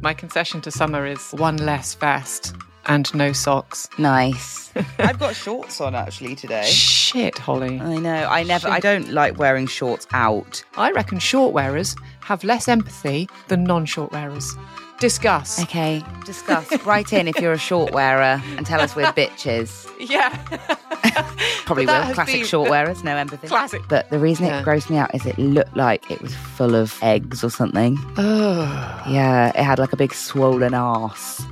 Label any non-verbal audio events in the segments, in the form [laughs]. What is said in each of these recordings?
My concession to summer is one less vest and no socks. Nice. [laughs] I've got shorts on actually today. Shit, Holly. I know. I never. I don't like wearing shorts out. I reckon short wearers have less empathy than non short wearers. Discuss. Okay, discuss. [laughs] Write in if you're a short wearer and tell us we're bitches. [laughs] Yeah. [laughs] Probably will. Classic been- short wearers, no empathy. Classic. But the reason Yeah. it grossed me out is it looked like it was full of eggs or something. oh. Yeah, it had like a big swollen ass.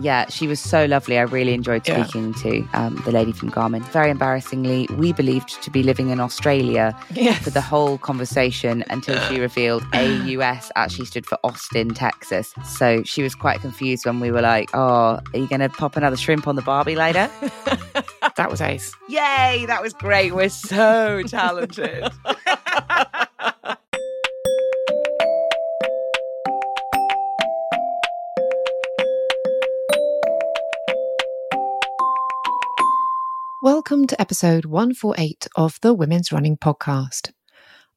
Yeah, she was so lovely. I really enjoyed Yeah. speaking to um, the lady from Garmin. Very embarrassingly, we believed to be living in Australia Yes. for the whole conversation until she revealed AUS actually stood for Austin, Texas. So she was quite confused when we were like, "Oh, are you going to pop another shrimp on the Barbie later?" [laughs] That was ace. Yay, that was great. We're so [laughs] talented. [laughs] Welcome to episode 148 of the Women's Running Podcast.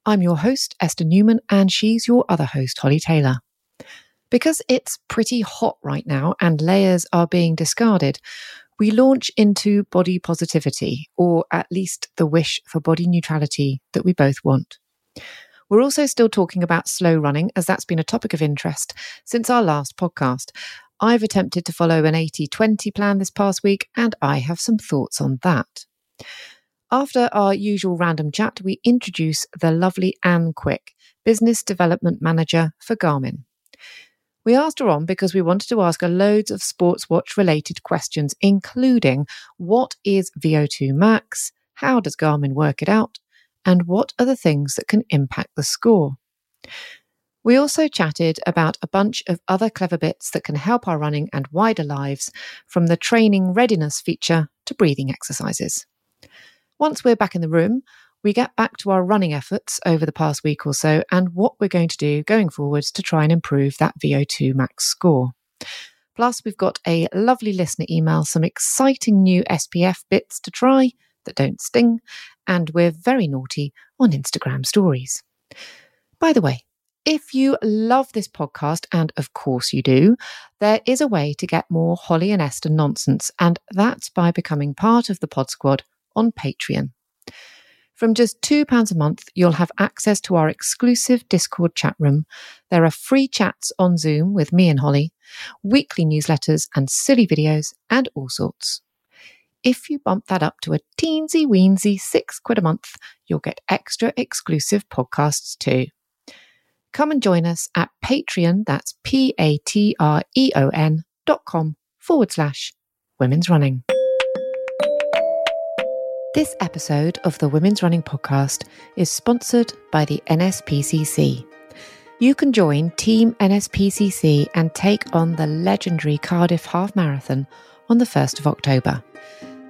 I'm your host, Esther Newman, and she's your other host, Holly Taylor. Because it's pretty hot right now and layers are being discarded, we launch into body positivity, or at least the wish for body neutrality that we both want. We're also still talking about slow running, as that's been a topic of interest since our last podcast. I've attempted to follow an 80 20 plan this past week, and I have some thoughts on that. After our usual random chat, we introduce the lovely Anne Quick, Business Development Manager for Garmin. We asked her on because we wanted to ask her loads of sports watch related questions, including what is VO2 max, how does Garmin work it out, and what are the things that can impact the score. We also chatted about a bunch of other clever bits that can help our running and wider lives, from the training readiness feature to breathing exercises. Once we're back in the room, we get back to our running efforts over the past week or so and what we're going to do going forwards to try and improve that VO2 max score. Plus, we've got a lovely listener email, some exciting new SPF bits to try that don't sting, and we're very naughty on Instagram stories. By the way, if you love this podcast, and of course you do, there is a way to get more Holly and Esther nonsense, and that's by becoming part of the Pod Squad on Patreon. From just £2 a month, you'll have access to our exclusive Discord chat room. There are free chats on Zoom with me and Holly, weekly newsletters and silly videos, and all sorts. If you bump that up to a teensy weensy six quid a month, you'll get extra exclusive podcasts too. Come and join us at Patreon, that's P A T R E O N dot com forward slash women's running. This episode of the Women's Running Podcast is sponsored by the NSPCC. You can join Team NSPCC and take on the legendary Cardiff Half Marathon on the 1st of October.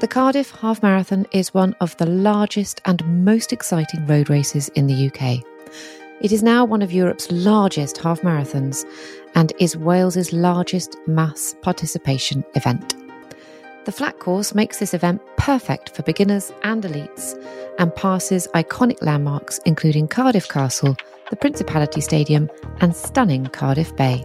The Cardiff Half Marathon is one of the largest and most exciting road races in the UK. It is now one of Europe's largest half marathons and is Wales's largest mass participation event. The flat course makes this event perfect for beginners and elites and passes iconic landmarks including Cardiff Castle, the Principality Stadium, and stunning Cardiff Bay.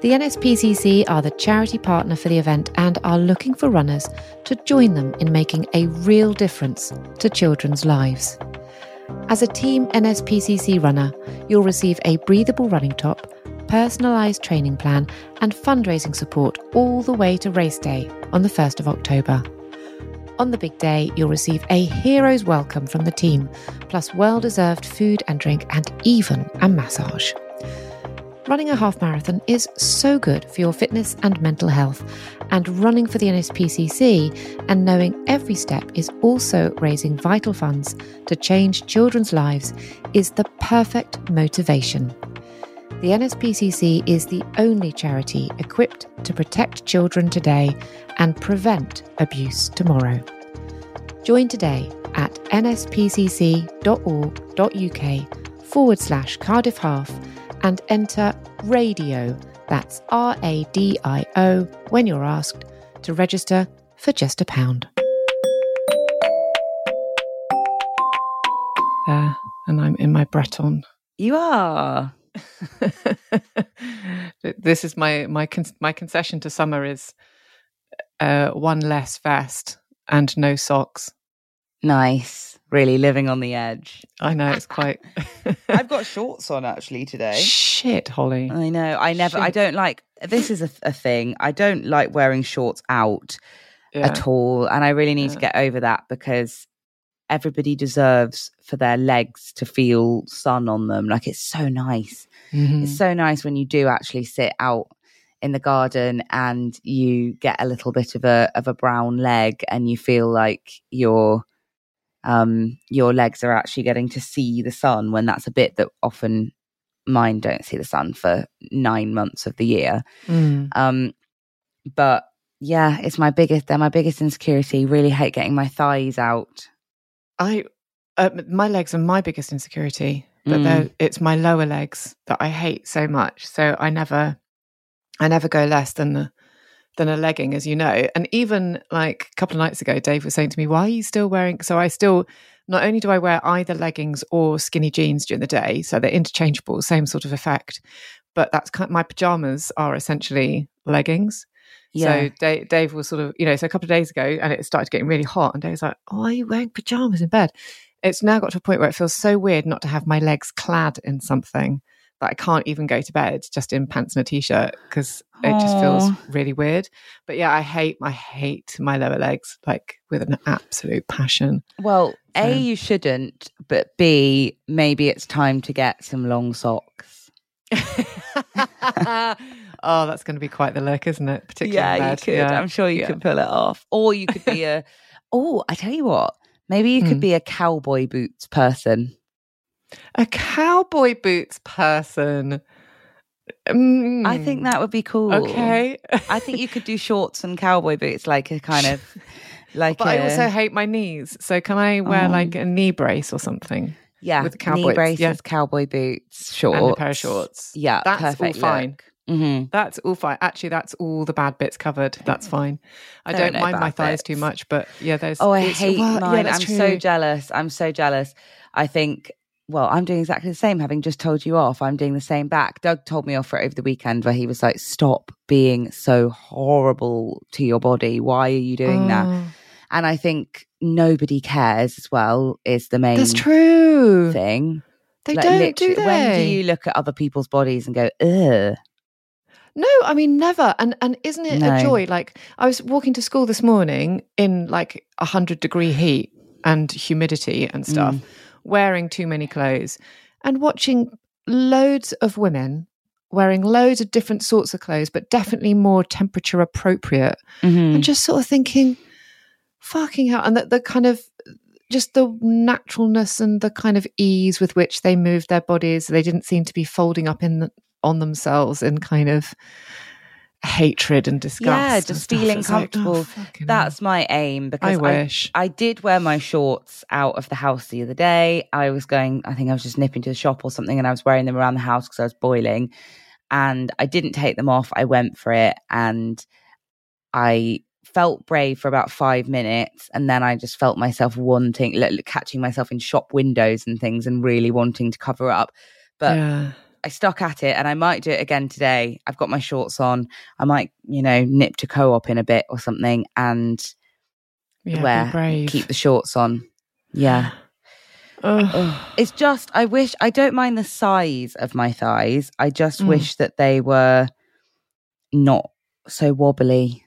The NSPCC are the charity partner for the event and are looking for runners to join them in making a real difference to children's lives. As a Team NSPCC runner, you'll receive a breathable running top, personalised training plan, and fundraising support all the way to race day on the 1st of October. On the big day, you'll receive a hero's welcome from the team, plus well deserved food and drink, and even a massage. Running a half marathon is so good for your fitness and mental health, and running for the NSPCC and knowing every step is also raising vital funds to change children's lives is the perfect motivation. The NSPCC is the only charity equipped to protect children today and prevent abuse tomorrow. Join today at nspcc.org.uk forward slash Cardiff Half and enter radio, that's R A D I O, when you're asked to register for just a pound. There, and I'm in my Breton. You are. [laughs] this is my my con- my concession to summer is uh, one less vest and no socks. Nice. Really living on the edge. I know it's quite. I've got [laughs] [laughs] shorts on actually today. Shit, Holly. I know. I never. I don't like. This is a, a thing. I don't like wearing shorts out Yeah. at all, and I really need to get over that because everybody deserves for their legs to feel sun on them. Like it's so nice. Mhm. It's so nice when you do actually sit out in the garden and you get a little bit of a of a brown leg and you feel like your um your legs are actually getting to see the sun when that's a bit that often mine don't see the sun for 9 months of the year. Mm. Um but yeah, it's my biggest they're my biggest insecurity. Really hate getting my thighs out. I, uh, my legs are my biggest insecurity, but Mm. it's my lower legs that I hate so much. So I never, I never go less than the, than a legging, as you know. And even like a couple of nights ago, Dave was saying to me, "Why are you still wearing?" So I still, not only do I wear either leggings or skinny jeans during the day, so they're interchangeable, same sort of effect. But that's kind of, my pajamas are essentially leggings. Yeah. So Dave, Dave was sort of, you know, so a couple of days ago, and it started getting really hot, and Dave was like, "Oh, are you wearing pajamas in bed?" It's now got to a point where it feels so weird not to have my legs clad in something that I can't even go to bed just in pants and a t-shirt because it just feels really weird. But yeah, I hate, I hate my lower legs like with an absolute passion. Well, A you shouldn't, but B maybe it's time to get some long socks. [laughs] oh, that's going to be quite the look, isn't it? Particularly yeah, you could. Yeah. I'm sure you Yeah. could pull it off. Or you could be a [laughs] Oh, I tell you what. Maybe you could hmm. be a cowboy boots person. A cowboy boots person. I think Mm, that would be cool. Okay. I think you could do shorts and cowboy boots like a kind of [laughs] like But I a- also hate my knees. So can I wear Oh. like a knee brace or something? yeah, with knee cowboys, braces, yeah. cowboy boots, shorts, And a pair of shorts. Yeah, That's all fine. hmm That's all fine. Actually, that's all the bad bits covered. That's fine. I There are don't mind my thighs too much, but yeah, there's. Oh, I hate well, yeah, mine. that's I'm so jealous. I'm so jealous. I think, well, I'm doing exactly the same, having just told you off. I'm doing the same back. Doug told me off for it over the weekend where he was like, stop being so horrible to your body. Why are you doing that? Oh, And I think nobody cares as well, is the main That's true. thing. They Like, don't, do they? When do you look at other people's bodies and go, ugh? No, I mean never. And and isn't it No. a joy? Like I was walking to school this morning in like a hundred degree heat and humidity and stuff, Mm. Wearing too many clothes, and watching loads of women wearing loads of different sorts of clothes, but definitely more temperature appropriate, Mhm. and just sort of thinking, fucking hell, and that the kind of just the naturalness and the kind of ease with which they moved their bodies. They didn't seem to be folding up in the, on themselves and kind of hatred and disgust. Yeah, just feeling It's like, oh, comfortable. That's my aim because I I, wish. I did wear my shorts out of the house the other day. I was going, I think I was just nipping to the shop or something, and I was wearing them around the house because I was boiling. And I didn't take them off. I went for it and I felt brave for about five minutes. And then I just felt myself wanting, catching myself in shop windows and things and really wanting to cover up. But yeah. I stuck at it and I might do it again today. I've got my shorts on. I might, you know, nip to co op in a bit or something and yeah, wear, keep the shorts on. Yeah. Ugh. It's just, I wish, I don't mind the size of my thighs. I just Mm. wish that they were not so wobbly.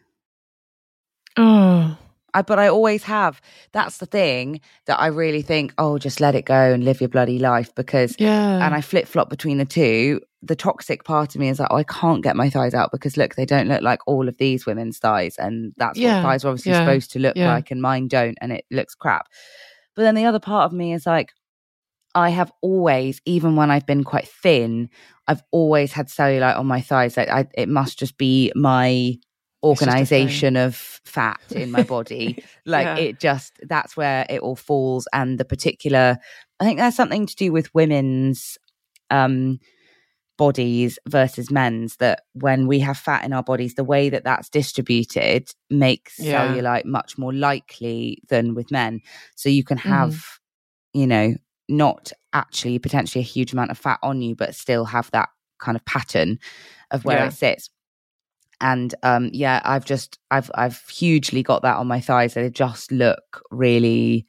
Oh, I, but I always have. That's the thing that I really think, oh, just let it go and live your bloody life because yeah. and I flip flop between the two. The toxic part of me is like, oh, I can't get my thighs out because look, they don't look like all of these women's thighs, and that's Yeah, what thighs are obviously yeah, supposed to look yeah. like, and mine don't, and it looks crap. But then the other part of me is like, I have always, even when I've been quite thin, I've always had cellulite on my thighs. Like I, it must just be my It's just a thing. organization of fat in my body [laughs] like Yeah. it just that's where it all falls and the particular i think there's something to do with women's um bodies versus men's that when we have fat in our bodies the way that that's distributed makes Yeah. cellulite much more likely than with men so you can Mm-hmm. have you know not actually potentially a huge amount of fat on you but still have that kind of pattern of where Yeah. it sits and um yeah i've just i've i've hugely got that on my thighs they just look really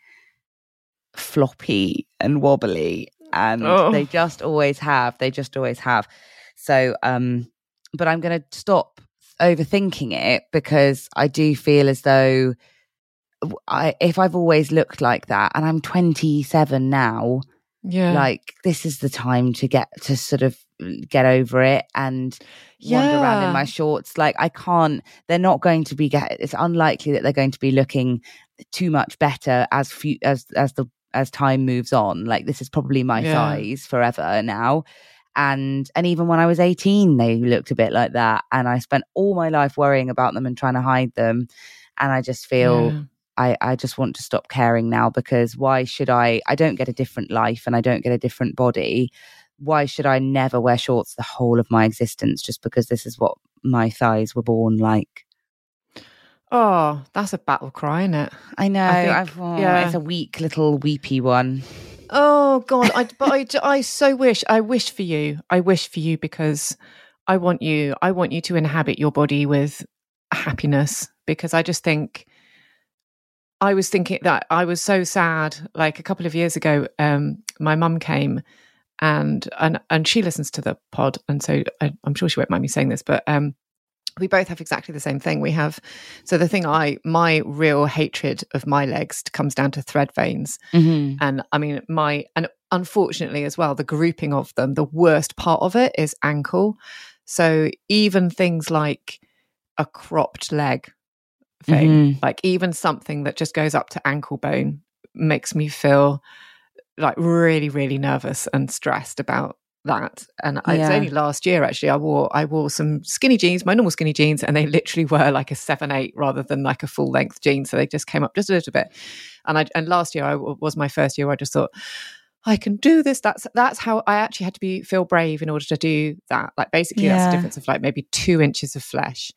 floppy and wobbly and Oh. they just always have they just always have so um but i'm going to stop overthinking it because i do feel as though I, if i've always looked like that and i'm 27 now yeah. like this is the time to get to sort of get over it and wander around in my shorts like i can't they're not going to be get it's unlikely that they're going to be looking too much better as few as as the as time moves on like this is probably my Yeah. size forever now and and even when i was 18 they looked a bit like that and i spent all my life worrying about them and trying to hide them and i just feel Yeah. I, I just want to stop caring now because why should I? I don't get a different life and I don't get a different body. Why should I never wear shorts the whole of my existence just because this is what my thighs were born like? Oh, that's a battle cry, isn't it? I know. I think- I've, oh, yeah. It's a weak little weepy one. Oh God, I, [laughs] but I, I so wish, I wish for you, I wish for you because I want you, I want you to inhabit your body with happiness because I just think I was thinking that I was so sad. Like a couple of years ago, um, my mum came and and and she listens to the pod, and so I, I'm sure she won't mind me saying this, but um, we both have exactly the same thing. We have so the thing I my real hatred of my legs comes down to thread veins. Mm-hmm. And I mean, my, and unfortunately as well, the grouping of them, the worst part of it is ankle. So even things like a cropped leg thing, like even something that just goes up to ankle bone makes me feel like really, really nervous and stressed about that. And I- it's only last year actually I wore I wore some skinny jeans, my normal skinny jeans, and they literally were like a seven eight rather than like a full length jean. So they just came up just a little bit. And I and last year I was my first year. Where I just thought I can do this. That's that's how I actually had to be feel brave in order to do that. Like basically that's Yeah. a difference of like maybe two inches of flesh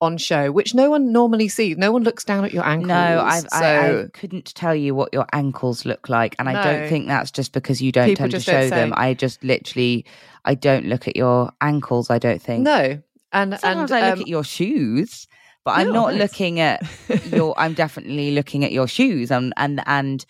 on show, which no one normally sees. No one looks down at your ankles. No, I, I, I couldn't tell you what your ankles look like, and I No. don't think that's just because you don't People tend to show them. say. I just literally, I don't look at your ankles. I don't think. no, and Sometimes and I look um, at your shoes, but I'm not nice. looking at your. I'm definitely looking at your shoes and and and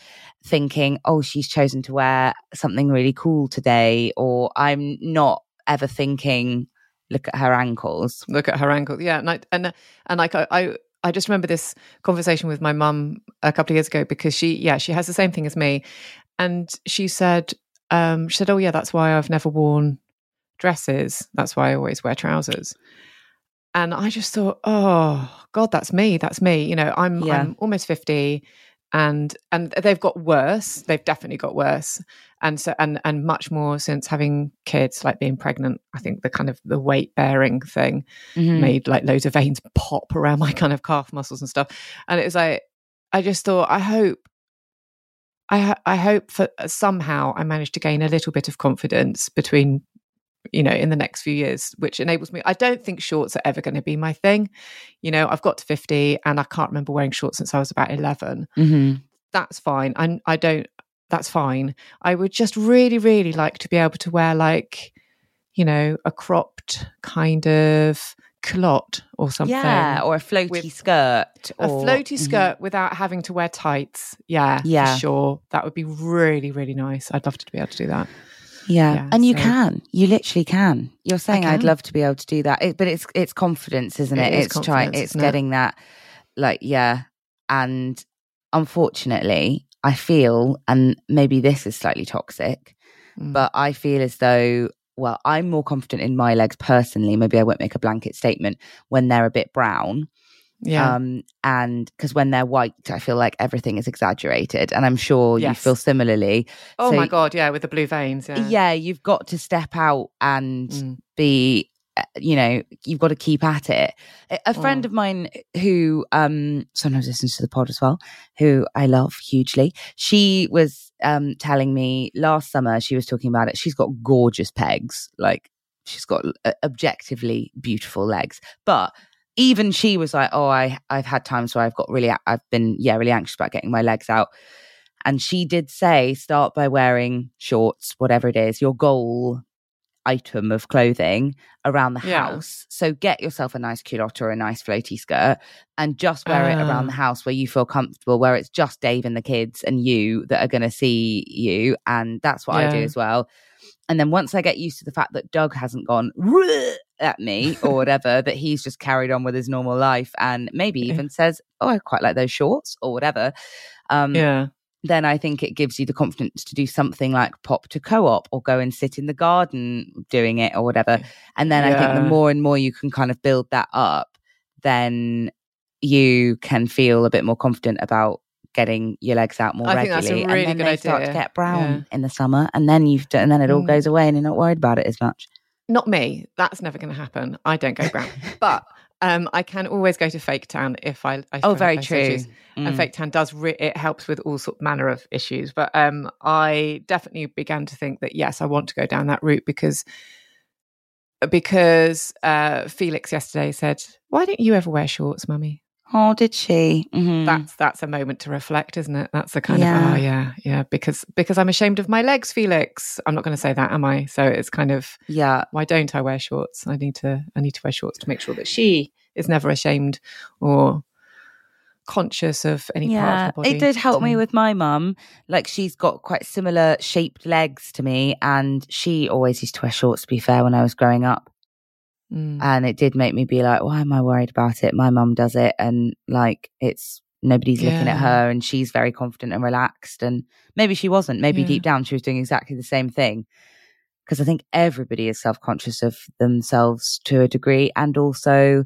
thinking, oh, she's chosen to wear something really cool today, or I'm not ever thinking, look at her ankles. look at her ankle. Yeah, and I, and and like I, I I just remember this conversation with my mum a couple of years ago because she yeah she has the same thing as me, and she said um she said oh yeah that's why I've never worn dresses that's why I always wear trousers, and I just thought oh god that's me that's me you know I'm Yeah. I'm almost fifty. And and they've got worse. They've definitely got worse, and so and and much more since having kids, like being pregnant. I think the kind of the weight bearing thing Mhm. made like loads of veins pop around my kind of calf muscles and stuff. And it was like, I just thought, I hope, I I hope for somehow I managed to gain a little bit of confidence between, you know, in the next few years, which enables me. I don't think shorts are ever going to be my thing. You know, I've got to fifty and I can't remember wearing shorts since I was about eleven. Mhm. That's fine. I I don't. That's fine. I would just really, really like to be able to wear like, you know, a cropped kind of culotte or something. Yeah, or a floaty skirt. a or- floaty Mhm. skirt without having to wear tights. Yeah, Yeah. for sure. That would be really, really nice. I'd love to be able to do that. Yeah. Yeah, and you so- can. You literally can. You're saying I'd love to be able to do that. It, but it's it's confidence, isn't it? It is it's trying it's isn't it? getting that like yeah. And unfortunately, I feel and maybe this is slightly toxic, Mm. but I feel as though well, I'm more confident in my legs personally. Maybe I won't make a blanket statement when they're a bit brown. Yeah, Um, and because when they're white, I feel like everything is exaggerated. And I'm sure you feel similarly. oh so- my god, yeah, with the blue veins. Yeah, yeah, you've got to step out and Mm. be uh, you know you've got to keep at it A- a friend Mm. of mine who um sometimes listens to the pod as well who i love hugely she was um telling me last summer she was talking about it she's got gorgeous pegs like she's got uh, objectively beautiful legs but even she was like oh i i've had times where i've got really i've been yeah really anxious about getting my legs out and she did say start by wearing shorts whatever it is your goal item of clothing around the Yeah. house. So get yourself a nice culotte or a nice floaty skirt and just wear it around the Ah. house where you feel comfortable, where it's just Dave and the kids and you that are going to see you. And that's what I do as well. And then once I get used to the fact that Doug hasn't gone at me or [laughs] whatever, that he's just carried on with his normal life and maybe Yeah. even says, Oh, I quite like those shorts or whatever. Um, yeah, then I think it gives you the confidence to do something like pop to co op or go and sit in the garden doing it or whatever. And then I think the more and more you can kind of build that up, then you can feel a bit more confident about getting your legs out more I think that's a regularly. really and then good they start to get brown Yeah. in the summer, and then you've and then it all Mm. goes away, and you're not worried about it as much. not me. That's never going to happen. I don't go brown, [laughs] but. Um, I can always go to fake tan if I. I oh, very true. choose. and Mm. fake tan does re- it helps with all sort manner of issues but um i definitely began to think that yes i want to go down that route because because uh felix yesterday said why don't you ever wear shorts mummy Oh, did she? Mhm. that's that's a moment to reflect isn't it that's the kind Yeah. of oh yeah yeah because because i'm ashamed of my legs felix i'm not going to say that am i so it's kind of yeah. why don't i wear shorts i need to i need to wear shorts to make sure that she is never ashamed or conscious of any part of her body It did help me with my mum. Like she's got quite similar shaped legs to me, and she always used to wear shorts. To be fair, when I was growing up, Mm. and it did make me be like, why am I worried about it? My mum does it, and like it's nobody's looking at her, and she's very confident and relaxed. And maybe she wasn't. Maybe Yeah. deep down she was doing exactly the same thing. Because I think everybody is self conscious of themselves to a degree, and also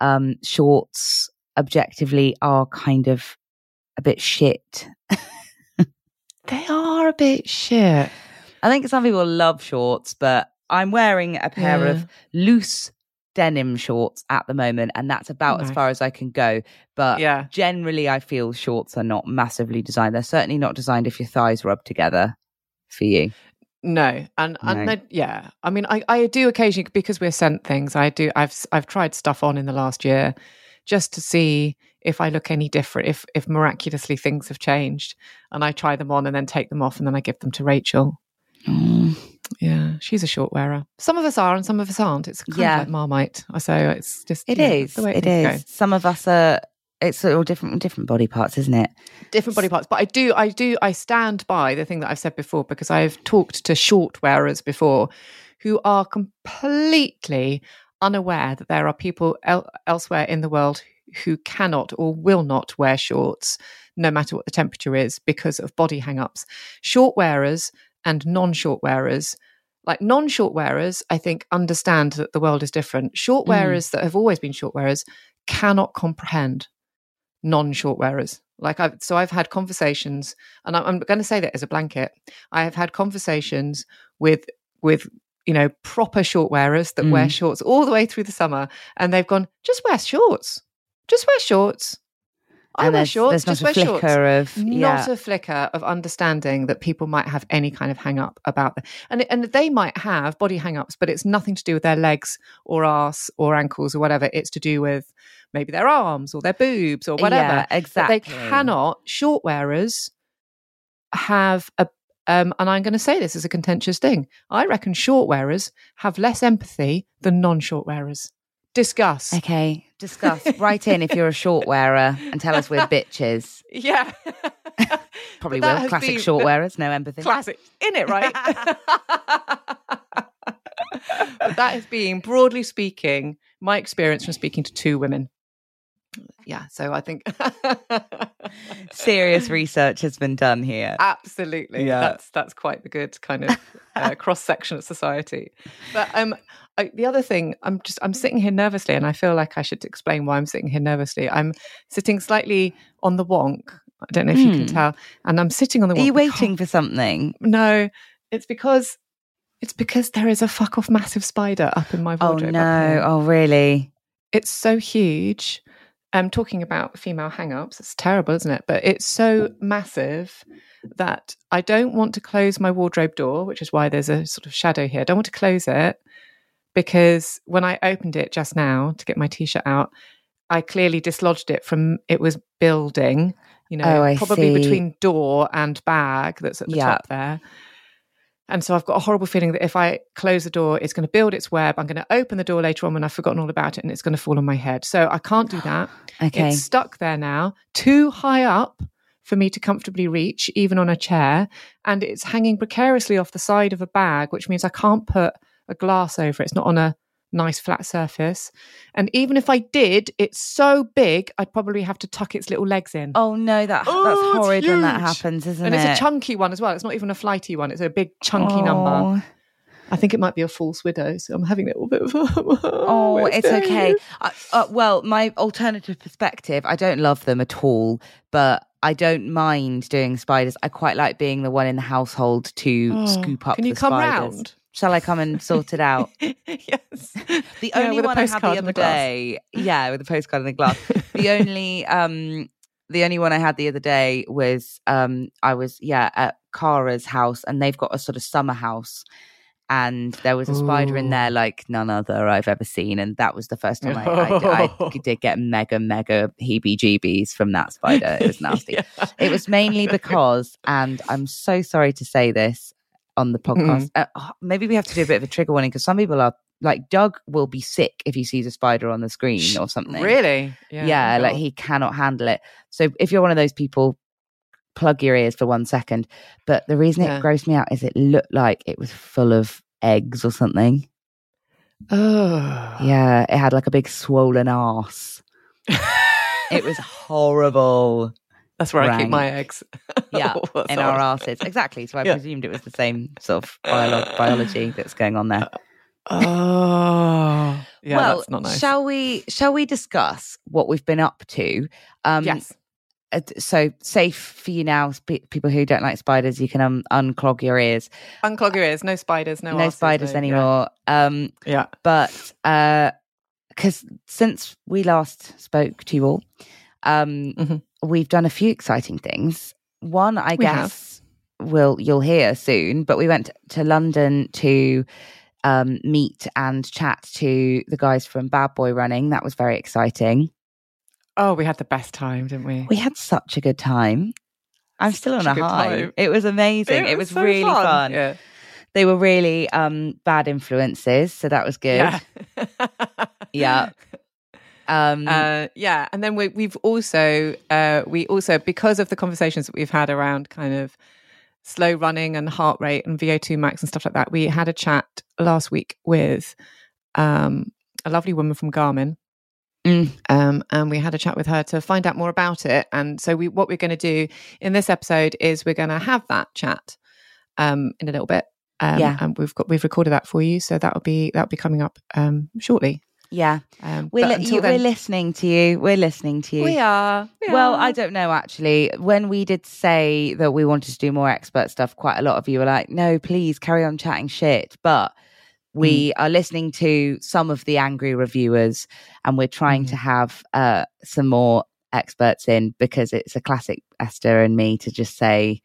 um, shorts objectively are kind of a bit shit. [laughs] They are a bit shit. I think some people love shorts, but I'm wearing a pair Yeah. of loose denim shorts at the moment, and that's about as Nice. far as I can go. But Yeah. generally, I feel shorts are not massively designed. They're certainly not designed if your thighs rub together for you. No, and and No. they- yeah, I mean, I, I do occasionally because we're sent things. I do. I've I've tried stuff on in the last year just to see if I look any different. If if miraculously things have changed, and I try them on and then take them off, and then I give them to Rachel. Mm. Yeah, she's a short wearer. Some of us are, and some of us aren't. It's kind Yeah. of like Marmite. So oh, it's just It yeah, is. the way It things go. Some of us are. It's all different, different body parts, isn't it? different body parts. But I do, I do, I stand by the thing that I've said before because I've talked to short wearers before who are completely unaware that there are people el- elsewhere in the world who cannot or will not wear shorts no matter what the temperature is because of body hang-ups. Short wearers and non-short wearers like non-short wearers i think understand that the world is different short Mm. wearers that have always been short wearers cannot comprehend non-short wearers. Like I've so I've had conversations, and I'm, I'm going to say that as a blanket. I have had conversations with with you know proper short wearers that wear Mm. shorts all the way through the summer, and they've gone just wear shorts, just wear shorts. I wear shorts, there's just not wear a shorts flicker of not a flicker of understanding that people might have any kind of hang up about them. And, and they might have body hang ups, but it's nothing to do with their legs or ass or ankles or whatever. It's to do with maybe their arms or their boobs or whatever. Yeah, But exactly. they cannot, short wearers have a, um, and I'm going to say this as a contentious thing. I reckon short wearers have less empathy than non short wearers. Discuss. Okay, discuss. Write in if you're a short wearer and tell us we're [laughs] bitches. Yeah. [laughs] Probably But that will. Classic been- short wearers, no empathy. classic in it right [laughs] but that has been broadly speaking my experience from speaking to two women yeah so i think Serious research has been done here. absolutely Yeah. that's that's quite the good kind of uh, cross section of society but um I, the other thing i'm just i'm sitting here nervously and i feel like i should explain why i'm sitting here nervously i'm sitting slightly on the wonk i don't know if you can Hmm. tell and i'm sitting on the Are wonk you because- waiting for something? No, it's because it's because there is a fuck off massive spider up in my Oh wardrobe. up no! Oh really? It's so huge. I'm talking about female hang ups. It's terrible, isn't it? But it's so massive that I don't want to close my wardrobe door, which is why there's a sort of shadow here. I don't want to close it because when I opened it just now to get my t shirt out, I clearly dislodged it from it was building, you know, Oh, probably see. between door and bag that's at the Yeah. top there. And so I've got a horrible feeling that if I close the door, it's going to build its web. I'm going to open the door later on when I've forgotten all about it and it's going to fall on my head. So I can't do that. [gasps] Okay. It's stuck there now, too high up for me to comfortably reach, even on a chair. And it's hanging precariously off the side of a bag, which means I can't put a glass over it. It's not on a nice flat surface. And even if I did, it's so big, I'd probably have to tuck its little legs in. Oh no! That Oh, that's horrid when that happens, isn't and it? And it's a chunky one as well. It's not even a flighty one. It's a big chunky number. Oh. I think it might be a false widow, so I'm having a little bit of. [laughs] Oh, Where's it's okay. Uh, uh, well, my alternative perspective, I don't love them at all, but I don't mind doing spiders. I quite like being the one in the household to Oh, scoop up Can you come spiders. round? Shall I come and sort it out? [laughs] yes. [laughs] The only a one I had the other the day, yeah, with a postcard in the glass. the [laughs] only, um, the only one I had the other day was, um, I was, yeah, at Kara's house, and they've got a sort of summer house, and there was a spider in there like none other I've ever seen, and that was the first time I, I, I did get mega, mega heebie-jeebies from that spider. It was nasty. Yeah. It was mainly because, and I'm so sorry to say this on the podcast, uh, oh, maybe we have to do a bit of a trigger warning because some people are like, Doug will be sick if he sees a spider on the screen or something. Really? Yeah, oh like he cannot handle it. So if you're one of those people, plug your ears for one second. But the reason Yeah. it grossed me out is it looked like it was full of eggs or something. Oh. Yeah, it had like a big swollen ass. [laughs] It was horrible. That's where I keep my eggs. [laughs] Yeah, in our asses. Exactly. So I Yeah. presumed it was the same sort of biolo- biology that's going on there. Oh. Yeah, well, that's not nice. shall we shall we discuss what we've been up to? Um yes. uh, so safe for you now people who don't like spiders you can um, unclog your ears Unclog your ears. No spiders. No, no, arses, spiders no- anymore um Yeah. but uh because since we last spoke to you all um Mhm. We've done a few exciting things one i We have. guess will you'll hear soon but we went to london to um meet and chat to the guys from bad boy running that was very exciting Oh, we had the best time, didn't we? we had such a good time i'm still on a a high time. it was amazing it, was, so really fun, Yeah. they were really um bad influences so that was good Yeah. Yeah. [laughs] um Uh, yeah, and then we, we've also uh, we also because of the conversations that we've had around kind of slow running and heart rate and VO2 max and stuff like that. We had a chat last week with um, a lovely woman from Garmin, Mm. um, and we had a chat with her to find out more about it. And so we what we're going to do in this episode is we're going to have that chat um, in a little bit. Um, Yeah. and we've got we've recorded that for you, so that'll be that'll be coming up um, shortly. Yeah. Um, We're, li- you, we're listening to you. We're listening to you. We are. we Well, are. I don't know actually. When we did say that we wanted to do more expert stuff, quite a lot of you were like, no, please carry on chatting shit. But we are listening to some of the angry reviewers and we're trying to have uh, some more experts in because it's a classic Esther and me to just say,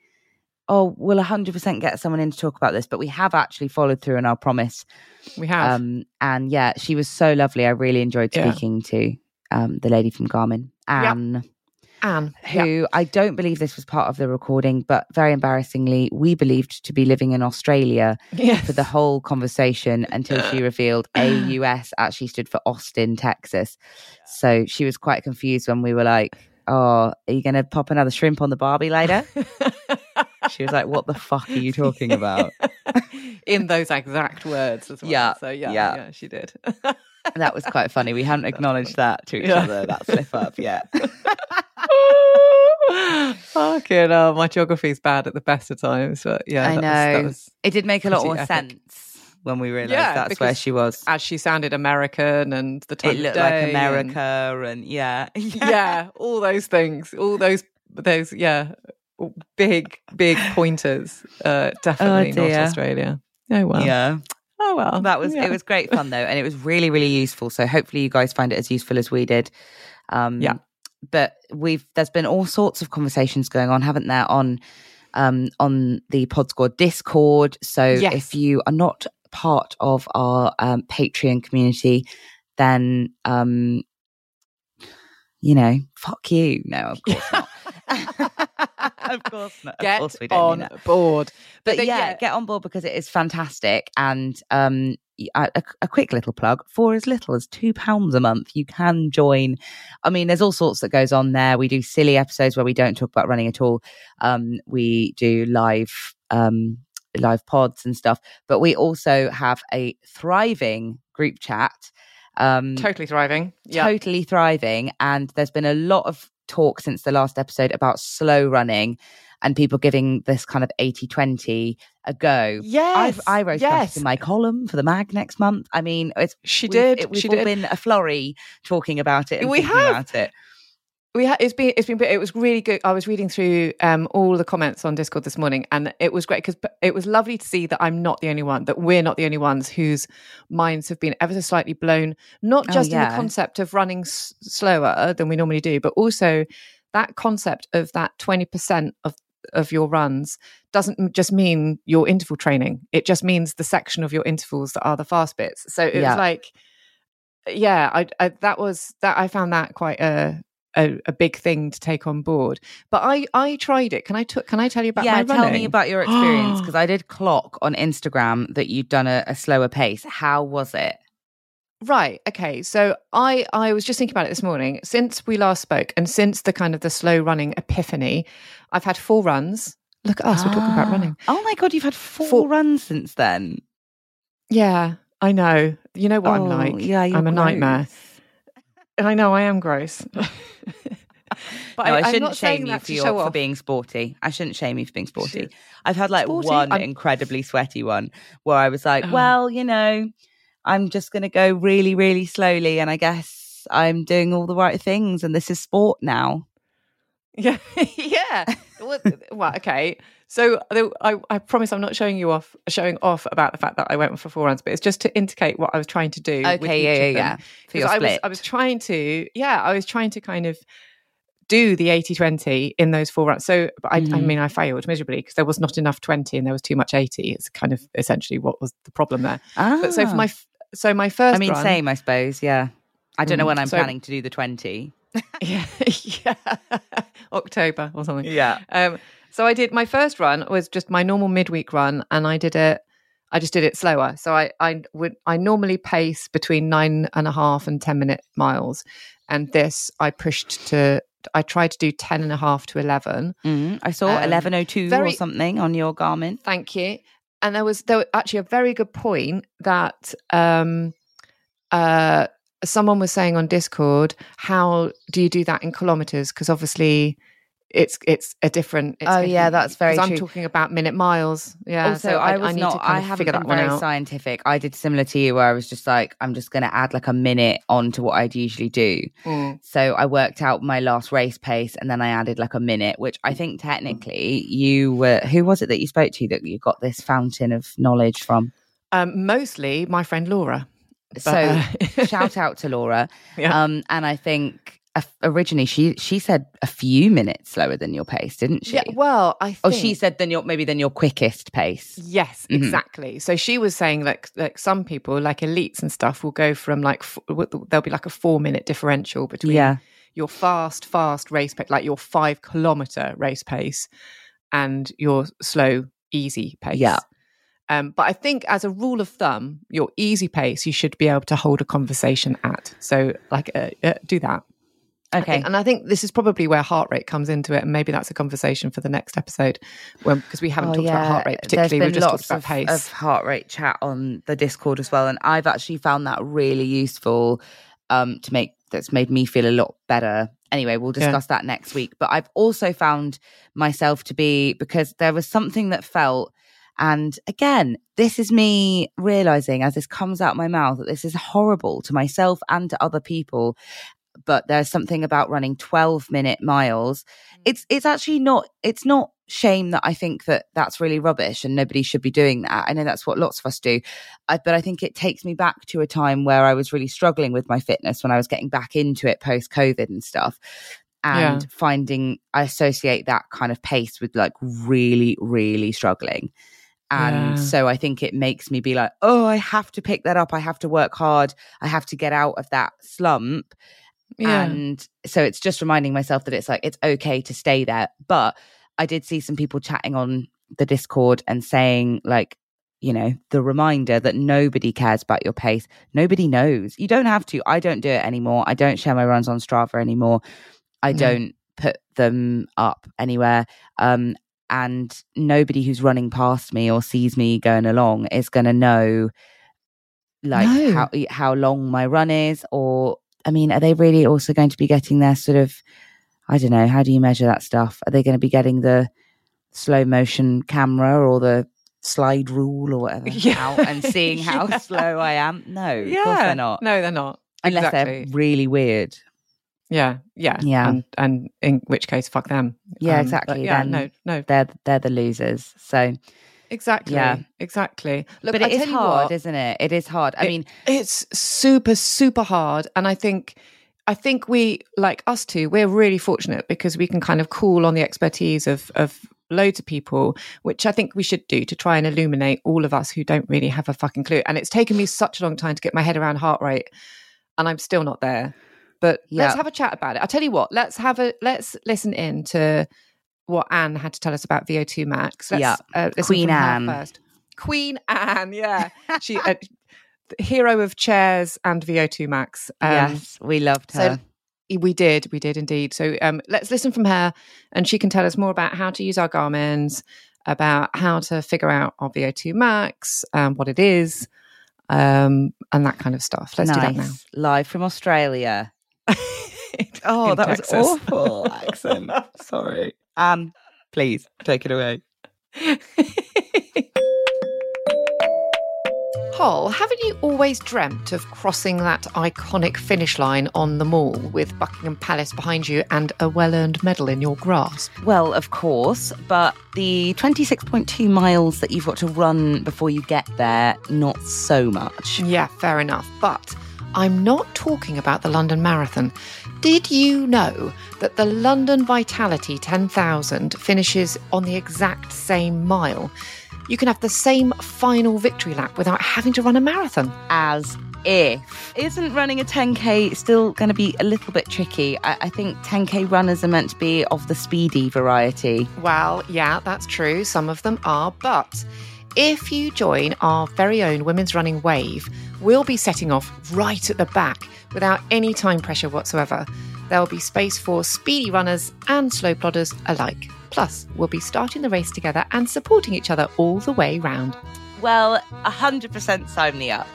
oh, we'll 100% get someone in to talk about this. But we have actually followed through on our promise. we have. Um, and yeah, she was so lovely. I really enjoyed Yeah. speaking to um, the lady from Garmin, Yeah. Anne Anne. who I don't believe this was part of the recording, but very embarrassingly, we believed to be living in Australia Yes. for the whole conversation until she revealed AUS [clears throat] actually stood for Austin, Texas. So she was quite confused when we were like, Oh, are you going to pop another shrimp on the Barbie later? [laughs] she was like, What the fuck are you talking [laughs] about? [laughs] In those exact words as well. Yeah, So yeah, yeah. yeah, she did. That was quite funny. We hadn't [laughs] acknowledged that to each Yeah. other, that slip up yet. Fucking hell, my geography's bad at the best of times, but yeah, I that was- know. that was, It did make a lot more epic. sense when we realised Yeah, that's where she was. as she sounded American and the time It of looked like and- America and, yeah. yeah, all those things, all those those yeah, big big pointers. Uh, definitely not. Australia. Oh well. Yeah. Oh well. That was Yeah. it was great fun though, and it was really, really useful. So hopefully you guys find it as useful as we did. Um Yeah. but we've there's been all sorts of conversations going on, haven't there, on um on the Pod Squad Discord. So Yes. if you are not part of our um Patreon community, then um you know, fuck you. No, of course not. [laughs] [laughs] [laughs] of course not. Get of course on board. But, then, yeah, yeah. get on board because it is fantastic. And um, a- a quick little plug for as little as two pounds a month, you can join. I mean, there's all sorts that goes on there. We do silly episodes where we don't talk about running at all. Um, we do live um, live pods and stuff, but we also have a thriving group chat. Um, Totally thriving. Yeah. totally thriving. And there's been a lot of talk since the last episode about slow running and people giving this kind of 80 20 a go. Yes. I've, I wrote yes. in my column for the mag next month. I mean, it's She we've- did. It, we've she all did. been a flurry talking about it. And We have. about it. We ha- it's been it's been it was really good. I was reading through um all the comments on discord this morning and it was great because it was lovely to see that i'm not the only one that we're not the only ones whose minds have been ever so slightly blown not Oh, just in the concept of running s- slower than we normally do but also that concept of that 20% of of your runs doesn't just mean your interval training. It just means the section of your intervals that are the fast bits. So it Yeah. was like yeah I, I that was that i found that quite a a, a big thing to take on board. But I I tried it. Can I t- can I tell you about yeah, tell me about your experience [gasps] because I did clock on Instagram that you'd done a, a slower pace. How was it? Right. Okay. So I I was just thinking about it this morning. Since we last spoke, and since the kind of the slow running epiphany, I've had four runs. Look at us. We're talking about Ah. running. [gasps] Oh my god, you've had four, Four- runs since then. Yeah, I know. You know what I'm Oh, like. Yeah, you're I'm a nightmare. Gross. And I know I am gross. [laughs] but no, I, I'm shouldn't not shame you for, your, for being sporty. I shouldn't shame you for being sporty. Should- I've had like Sporty? one I'm- incredibly sweaty one where I was like, Oh. well, you know, I'm just going to go really, really slowly. And I guess I'm doing all the right things. And this is sport now. Yeah, [laughs] yeah. well, well, okay. So I, I promise I'm not showing you off, showing off about the fact that I went for four runs, but it's just to indicate what I was trying to do. with Okay, yeah, yeah, yeah. For your I was. I was trying to, yeah, I was trying to kind of do the 80 20 in those four runs. So, but I, I Mhm. mean, I failed miserably because there was not enough 20 and there was too much 80. It's kind of essentially what was the problem there. But so for Ah. my, so my first, I mean, run, same, I suppose. Yeah. I don't know Mm, when I'm so- planning to do the 20. [laughs] yeah, [laughs] yeah, October or something. Yeah. Um, so I did my first run was just my normal midweek run, and I did it. I just did it slower. So I I would I normally pace between nine and a half and ten minute miles, and this I pushed to. I tried to do ten and a half to eleven. Mm, I saw Um, 1102 or something on your Garmin. Thank you. And there was there was actually a very good point that um uh someone was saying on Discord, how do you do that in kilometers? Because obviously it's it's a different. It's Oh, yeah, be- that's very I'm true. talking about minute miles. Yeah. also, so I, I, was I need not. to I haven't been very out. scientific. I did similar to you, where I was just like, I'm just going to add like a minute on to what I'd usually do. Mm. So I worked out my last race pace, and then I added like a minute, which I think technically you were. Who was it that you spoke to that you got this fountain of knowledge from? Um, mostly my friend Laura. But, So uh, shout out to Laura. [laughs] Yeah. Um, and I think originally she she said a few minutes slower than your pace, didn't she? yeah, well, I think. oh, she said than your maybe then your quickest pace. Yes, Mhm. exactly. So she was saying like like some people like elites and stuff will go from like there'll be like a four minute differential between Yeah. your fast fast race pace, like your five kilometer race pace, and your slow easy pace. Yeah. Um, but I think as a rule of thumb, your easy pace you should be able to hold a conversation at. So like uh, uh, do that. I Okay. think- and I think this is probably where heart rate comes into it, and maybe that's a conversation for the next episode, because we haven't Oh, talked about heart rate particularly. We've just talked about of, pace. of heart rate chat on the Discord as well, and I've actually found that really useful um, to make. That's made me feel a lot better. Anyway, we'll Yeah. discuss that next week. But I've also found myself to be because there was something that felt. And again, this is me realizing as this comes out my mouth that this is horrible to myself and to other people. But there's something about running 12 minute miles. Mm. It's it's actually not it's not shame that I think that that's really rubbish and nobody should be doing that. I know that's what lots of us do. I, but I think it takes me back to a time where I was really struggling with my fitness when I was getting back into it post COVID and stuff. And Yeah. finding I associate that kind of pace with like really, really struggling. And Yeah. so I think it makes me be like, oh, I have to pick that up. I have to work hard. I have to get out of that slump. Yeah. And so it's just reminding myself that it's like, it's okay to stay there. But I did see some people chatting on the Discord and saying, like, you know, the reminder that nobody cares about your pace. Nobody knows. You don't have to. I don't do it anymore. I don't share my runs on Strava anymore. I don't put them up anywhere. Um, and nobody who's running past me or sees me going along is going to know like No. how how long my run is or i mean are they really also going to be getting their sort of i don't know how do you measure that stuff are they going to be getting the slow motion camera or the slide rule or whatever [laughs] Yeah. out and seeing [laughs] how Yeah. slow i am no of yeah. course they're not No, they're not. unless exactly. they're really weird Yeah, yeah, Yeah. and, and in which case, fuck them. Yeah, Um, exactly, Yeah, then- no, no, they're they're the losers so exactly. Yeah. exactly. Look, but I it is hard what, isn't it it is hard i It- mean it's super super hard and i think i think we like us two we're really fortunate because we can kind of call on the expertise of of loads of people which i think we should do to try and illuminate all of us who don't really have a fucking clue and it's taken me such a long time to get my head around heart rate and i'm still not there but let's have a chat about it i'll tell you what let's have a let's listen in to what anne had to tell us about vo2 max let's, Yeah. uh, Queen Anne. first queen anne yeah she uh, hero of chairs and VO2 Max. Um, yes we loved so her we did, we did indeed. So um, let's listen from her, and she can tell us more about how to use our Garmin's, about how to figure out our VO2 Max, um, what it is, um, and that kind of stuff. Let's do that now. Live from australia [laughs] Oh, that was Texas. awful [laughs] accent. Sorry. Um, please take it away. [laughs] Hol, haven't you always dreamt of crossing that iconic finish line on the mall with Buckingham Palace behind you and a well earned medal in your grasp? Well, of course, but the 26.2 miles that you've got to run before you get there, not so much. Yeah, fair enough. But I'm not talking about the London Marathon. Did you know that the London Vitality 10,000 finishes on the exact same mile? You can have the same final victory lap without having to run a marathon. As if. Isn't running a 10K still going to be a little bit tricky? I, I think 10K runners are meant to be of the speedy variety. Well, yeah, that's true. Some of them are. But if you join our very own Women's Running Wave, we'll be setting off right at the back without any time pressure whatsoever. There will be space for speedy runners and slow plodders alike. Plus, we'll be starting the race together and supporting each other all the way round. Well, 100% sign me up.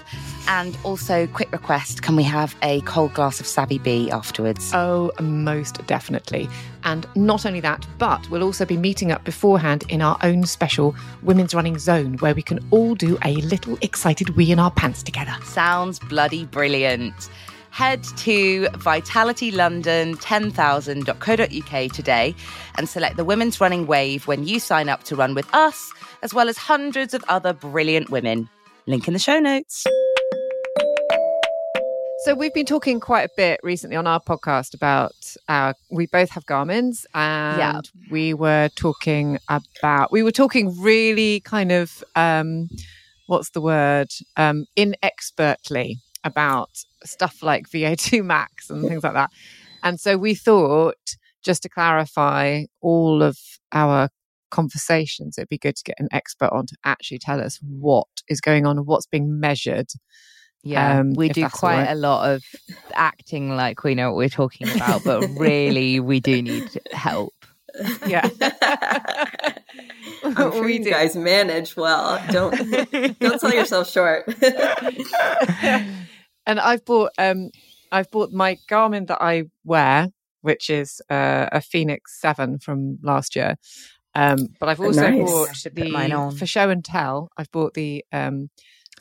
And also, quick request can we have a cold glass of Savvy Bee afterwards? Oh, most definitely. And not only that, but we'll also be meeting up beforehand in our own special women's running zone where we can all do a little excited wee in our pants together. Sounds bloody brilliant. Head to vitalitylondon10000.co.uk today and select the Women's Running Wave when you sign up to run with us, as well as hundreds of other brilliant women. Link in the show notes. So we've been talking quite a bit recently on our podcast about our. We both have Garmin's, and Yeah. we were talking about. We were talking really kind of, um, what's the word? Um, inexpertly about stuff like VO2 [laughs] max and things like that. And so we thought, just to clarify all of our conversations, it'd be good to get an expert on to actually tell us what is going on and what's being measured. Yeah, Um, we do quite right. a lot of acting like we know what we're talking about, but [laughs] really we do need help. Yeah. [laughs] I'm [laughs] sure We you do. guys manage well. Don't don't sell yourself short. and I've bought um I've bought my Garmin that I wear, which is uh, a Fenix Seven from last year. Um, but I've also Nice. bought the for show and tell. I've bought the um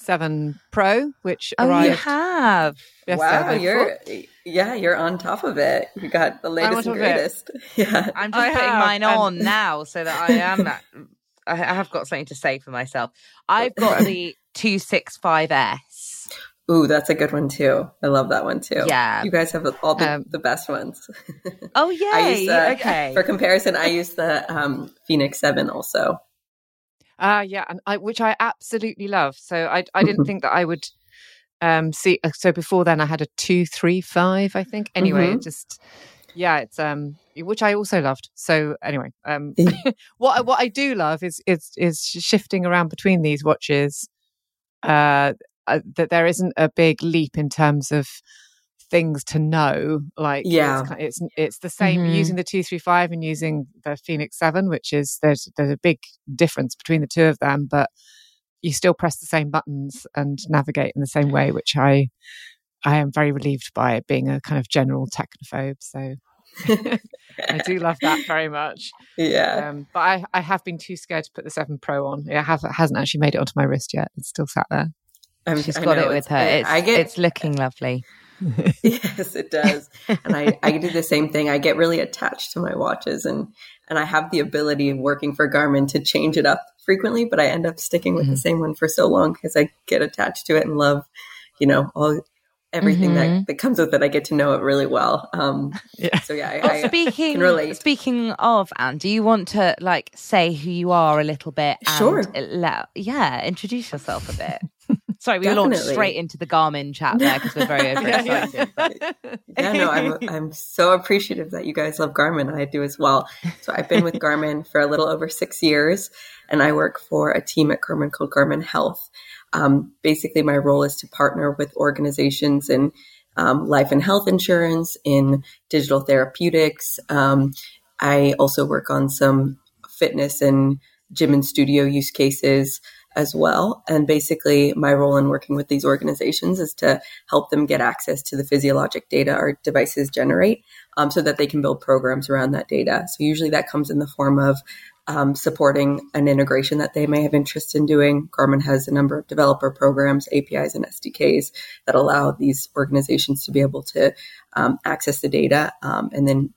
Seven Pro, which Oh, you have. yesterday, wow, you're yeah, you're on top of it. You got the latest and greatest. [laughs] Yeah. I'm just I putting have, mine and- on now so that I am. I I have got something to say for myself. I've got [laughs] the two six five S. Ooh, that's a good one too. I love that one too. Yeah. You guys have all the, Um, the best ones. Oh [laughs] I yay! use the, okay. For comparison, I use the um, Fenix 7 also. Ah, yeah, and I, which I absolutely love. So I, I didn't Mhm. think that I would um see. uh, So before then, I had a two three five, I think. Anyway, it just yeah, it's um, which I also loved. So anyway, um, [laughs] what I, what I do love is is is shifting around between these watches. Uh, uh, that there isn't a big leap in terms of things to know. Like Yeah. it's it's it's the same Mhm. using the two three five and using the Fenix Seven, which is there's there's a big difference between the two of them, but you still press the same buttons and navigate in the same way, which I I am very relieved by being a kind of general technophobe. So I do love that [laughs] very much. Yeah. Um, but I, I have been too scared to put the 7 Pro on. It, have, it hasn't actually made it onto my wrist yet. It's still sat there. I'm, She's I got know, it with her. I- It's, I get, it's looking lovely. [laughs] yes, it does. and I, I do the same thing. I get really attached to my watches and, and I have the ability of working for Garmin to change it up frequently, but I end up sticking with the same one for so long because I get attached to it and love, you know, all everything that, that comes with it. I get to know it really well. Um, [laughs] Yeah. so yeah, I, Well, I speaking can relate. speaking of Anne, do you want to like say who you are a little bit? And Sure. let- yeah, introduce yourself a bit. [laughs] Sorry, we launched straight into the Garmin chat there because we're very [laughs] overexcited. but- yeah, no, I'm [laughs] I'm so appreciative that you guys love Garmin. I do as well. So I've been with Garmin for a little over six years, and I work for a team at Garmin called Garmin Health. Um, basically, my role is to partner with organizations in um, life and health insurance, in digital therapeutics. Um, I also work on some fitness and gym and studio use cases as well. And basically, my role in working with these organizations is to help them get access to the physiologic data our devices generate um, so that they can build programs around that data. So, usually that comes in the form of um, supporting an integration that they may have interest in doing. Garmin has a number of developer programs, APIs, and SDKs that allow these organizations to be able to um, access the data um, and then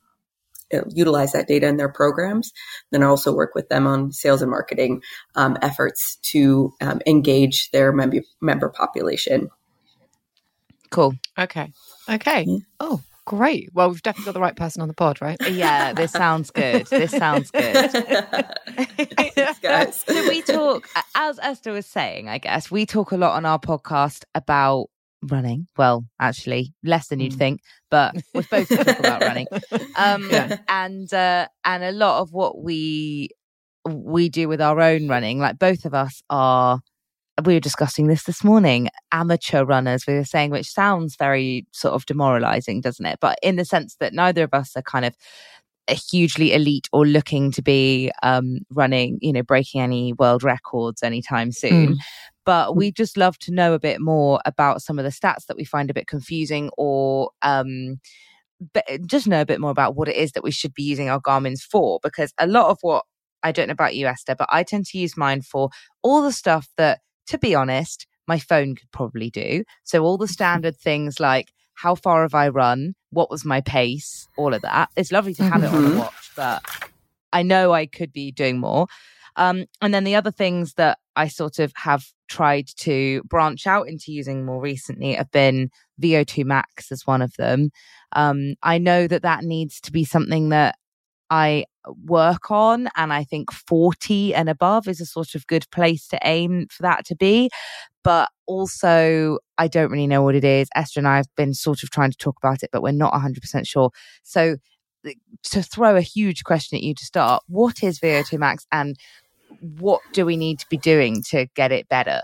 utilize that data in their programs. Then I also work with them on sales and marketing um, efforts to um, engage their member member population. Cool. Okay. Okay. Yeah. Oh, great. Well, we've definitely got the right person on the pod, right? Yeah, this sounds good. This sounds good. [laughs] Thanks, guys. so we talk, as Esther was saying, I guess, we talk a lot on our podcast about running. Well, actually, less than you'd Mm. think, but we're supposed to talk about running. [laughs] Um, Yeah. and uh, and a lot of what we we do with our own running, like both of us are. We were discussing this this morning. Amateur runners, we were saying, which sounds very sort of demoralizing, doesn't it? But in the sense that neither of us are kind of a hugely elite or looking to be um, running, you know, breaking any world records anytime soon. But we just love to know a bit more about some of the stats that we find a bit confusing or um, just know a bit more about what it is that we should be using our Garmin's for. Because a lot of what I don't know about you, Esther, but I tend to use mine for all the stuff that, to be honest, my phone could probably do. So all the standard things like how far have I run? What was my pace? All of that. It's lovely to have mm-hmm. it on a mm-hmm. watch, but I know I could be doing more. Um, and then the other things that I sort of have tried to branch out into using more recently have been VO2 max as one of them. Um, I know that that needs to be something that I work on. And I think 40 and above is a sort of good place to aim for that to be. But also, I don't really know what it is. Esther and I have been sort of trying to talk about it, but we're not 100% sure. So, to throw a huge question at you to start, what is VO2 max and what do we need to be doing to get it better?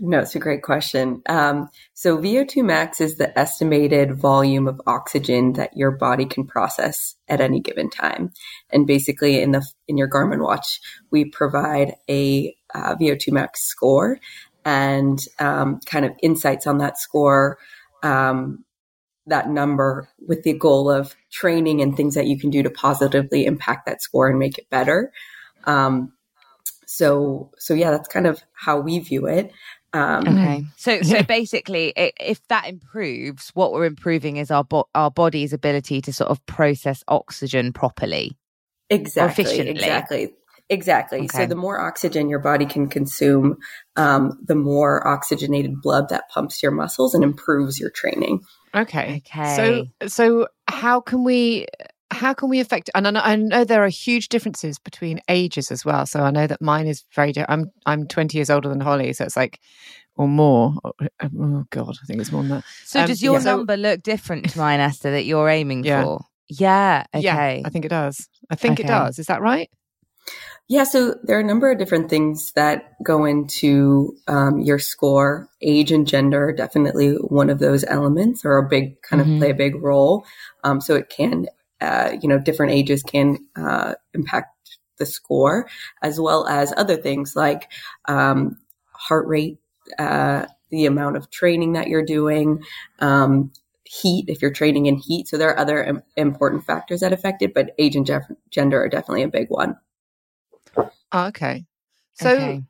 No, it's a great question. Um, so VO2 max is the estimated volume of oxygen that your body can process at any given time. And basically in the, in your Garmin watch, we provide a uh, VO2 max score and um, kind of insights on that score, um, that number with the goal of training and things that you can do to positively impact that score and make it better. Um, so, so yeah, that's kind of how we view it. Um, okay. So, so basically, it, if that improves, what we're improving is our bo- our body's ability to sort of process oxygen properly. Exactly. efficiently. Exactly. Exactly. Okay. So the more oxygen your body can consume, um, the more oxygenated blood that pumps your muscles and improves your training. Okay. Okay. So, so how can we how can we affect and I know, I know, there are huge differences between ages as well so i know that mine is very i'm i'm 20 years older than holly so it's like or more oh, oh god i think it's more than that so um, does your yeah. number look different to mine esther that you're aiming yeah. for yeah okay yeah, i think it does i think okay. it does is that right yeah, so there are a number of different things that go into um, your score. Age and gender are definitely one of those elements, or a big kind mm-hmm. of play a big role. Um, so it can uh, you know, different ages can uh, impact the score, as well as other things like um, heart rate, uh, the amount of training that you're doing, um, heat, if you're training in heat. So there are other Im- important factors that affect it, but age and gef- gender are definitely a big one. Okay. So okay.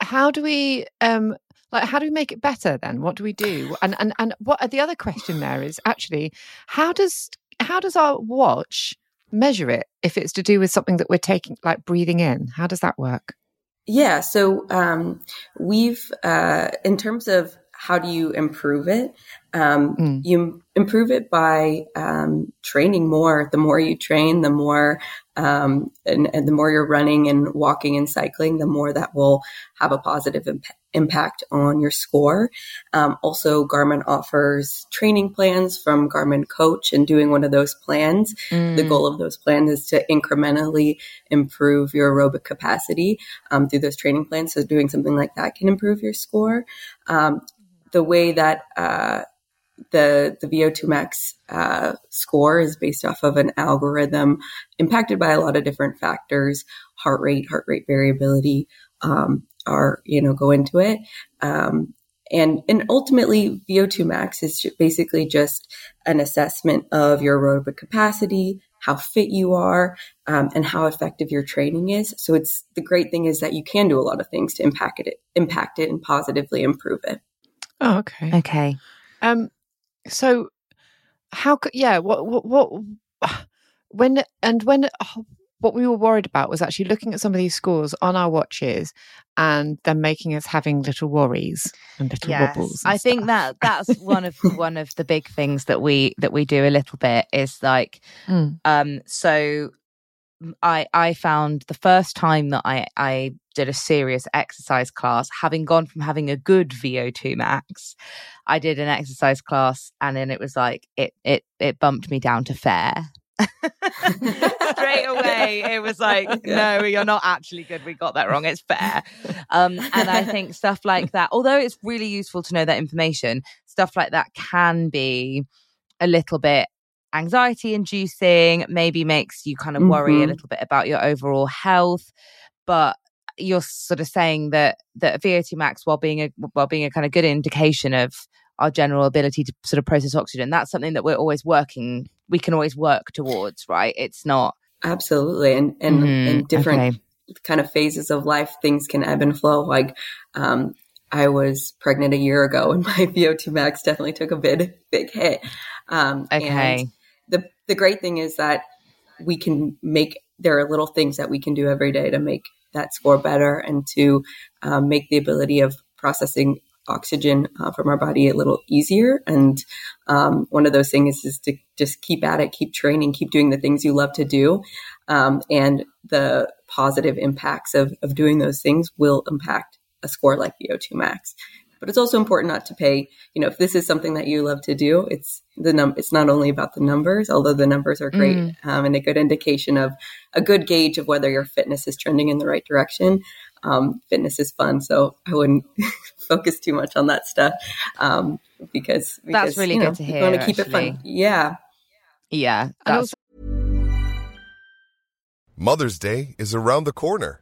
how do we um like how do we make it better then what do we do and and and what the other question there is actually how does how does our watch measure it if it's to do with something that we're taking, like breathing in? How does that work? Yeah, so um, we've, uh, in terms of how do you improve it, um, mm. you improve it by um, training more. The more you train, the more um, and, and, the more you're running and walking and cycling, the more that will have a positive imp- impact on your score. Um, also, Garmin offers training plans from Garmin Coach, and doing one of those plans, mm. the goal of those plans is to incrementally improve your aerobic capacity um, through those training plans. So, doing something like that can improve your score. Um, the way that uh, the the VO2 max uh, score is based off of an algorithm impacted by a lot of different factors, heart rate, heart rate variability, um, are you know go into it, um, and and ultimately VO2 max is basically just an assessment of your aerobic capacity, how fit you are, um, and how effective your training is. So it's the great thing is that you can do a lot of things to impact it, impact it, and positively improve it. Oh, okay. Okay. Um, so how could yeah what what, what when and when oh, what we were worried about was actually looking at some of these scores on our watches and then making us having little worries and little yes, wobbles. I stuff. think that that's one of [laughs] one of the big things that we that we do a little bit is like mm. um so I I found the first time that I I did a serious exercise class, having gone from having a good VO2 max, I did an exercise class and then it was like it it it bumped me down to fair. [laughs] Straight away, it was like, [laughs] no, you're not actually good. We got that wrong. It's fair. Um, and I think stuff like that, although it's really useful to know that information, stuff like that can be a little bit anxiety inducing, maybe makes you kind of worry mm-hmm. a little bit about your overall health. But you're sort of saying that that VO2 max, while being a while being a kind of good indication of our general ability to sort of process oxygen, that's something that we're always working. We can always work towards, right? It's not absolutely, and and in different okay. kind of phases of life, things can ebb and flow. Like um, I was pregnant a year ago, [laughs] and my VO2 max definitely took a big big hit. Um, Okay. and the the great thing is that we can make there are little things that we can do every day to make that score better and to um, make the ability of processing oxygen uh, from our body a little easier. And um, one of those things is to just keep at it keep training keep doing the things you love to do. Um, and the positive impacts of, of doing those things will impact a score like VO2 max but it's also important not to pay you know if this is something that you love to do it's the num it's not only about the numbers although the numbers are great um, and a good indication of a good gauge of whether your fitness is trending in the right direction. Um, fitness is fun so i wouldn't [laughs] focus too much on that stuff um, because, because really you good know, to you hear, want to keep it fun. yeah. Yeah. And That's Mother's Day is around the corner.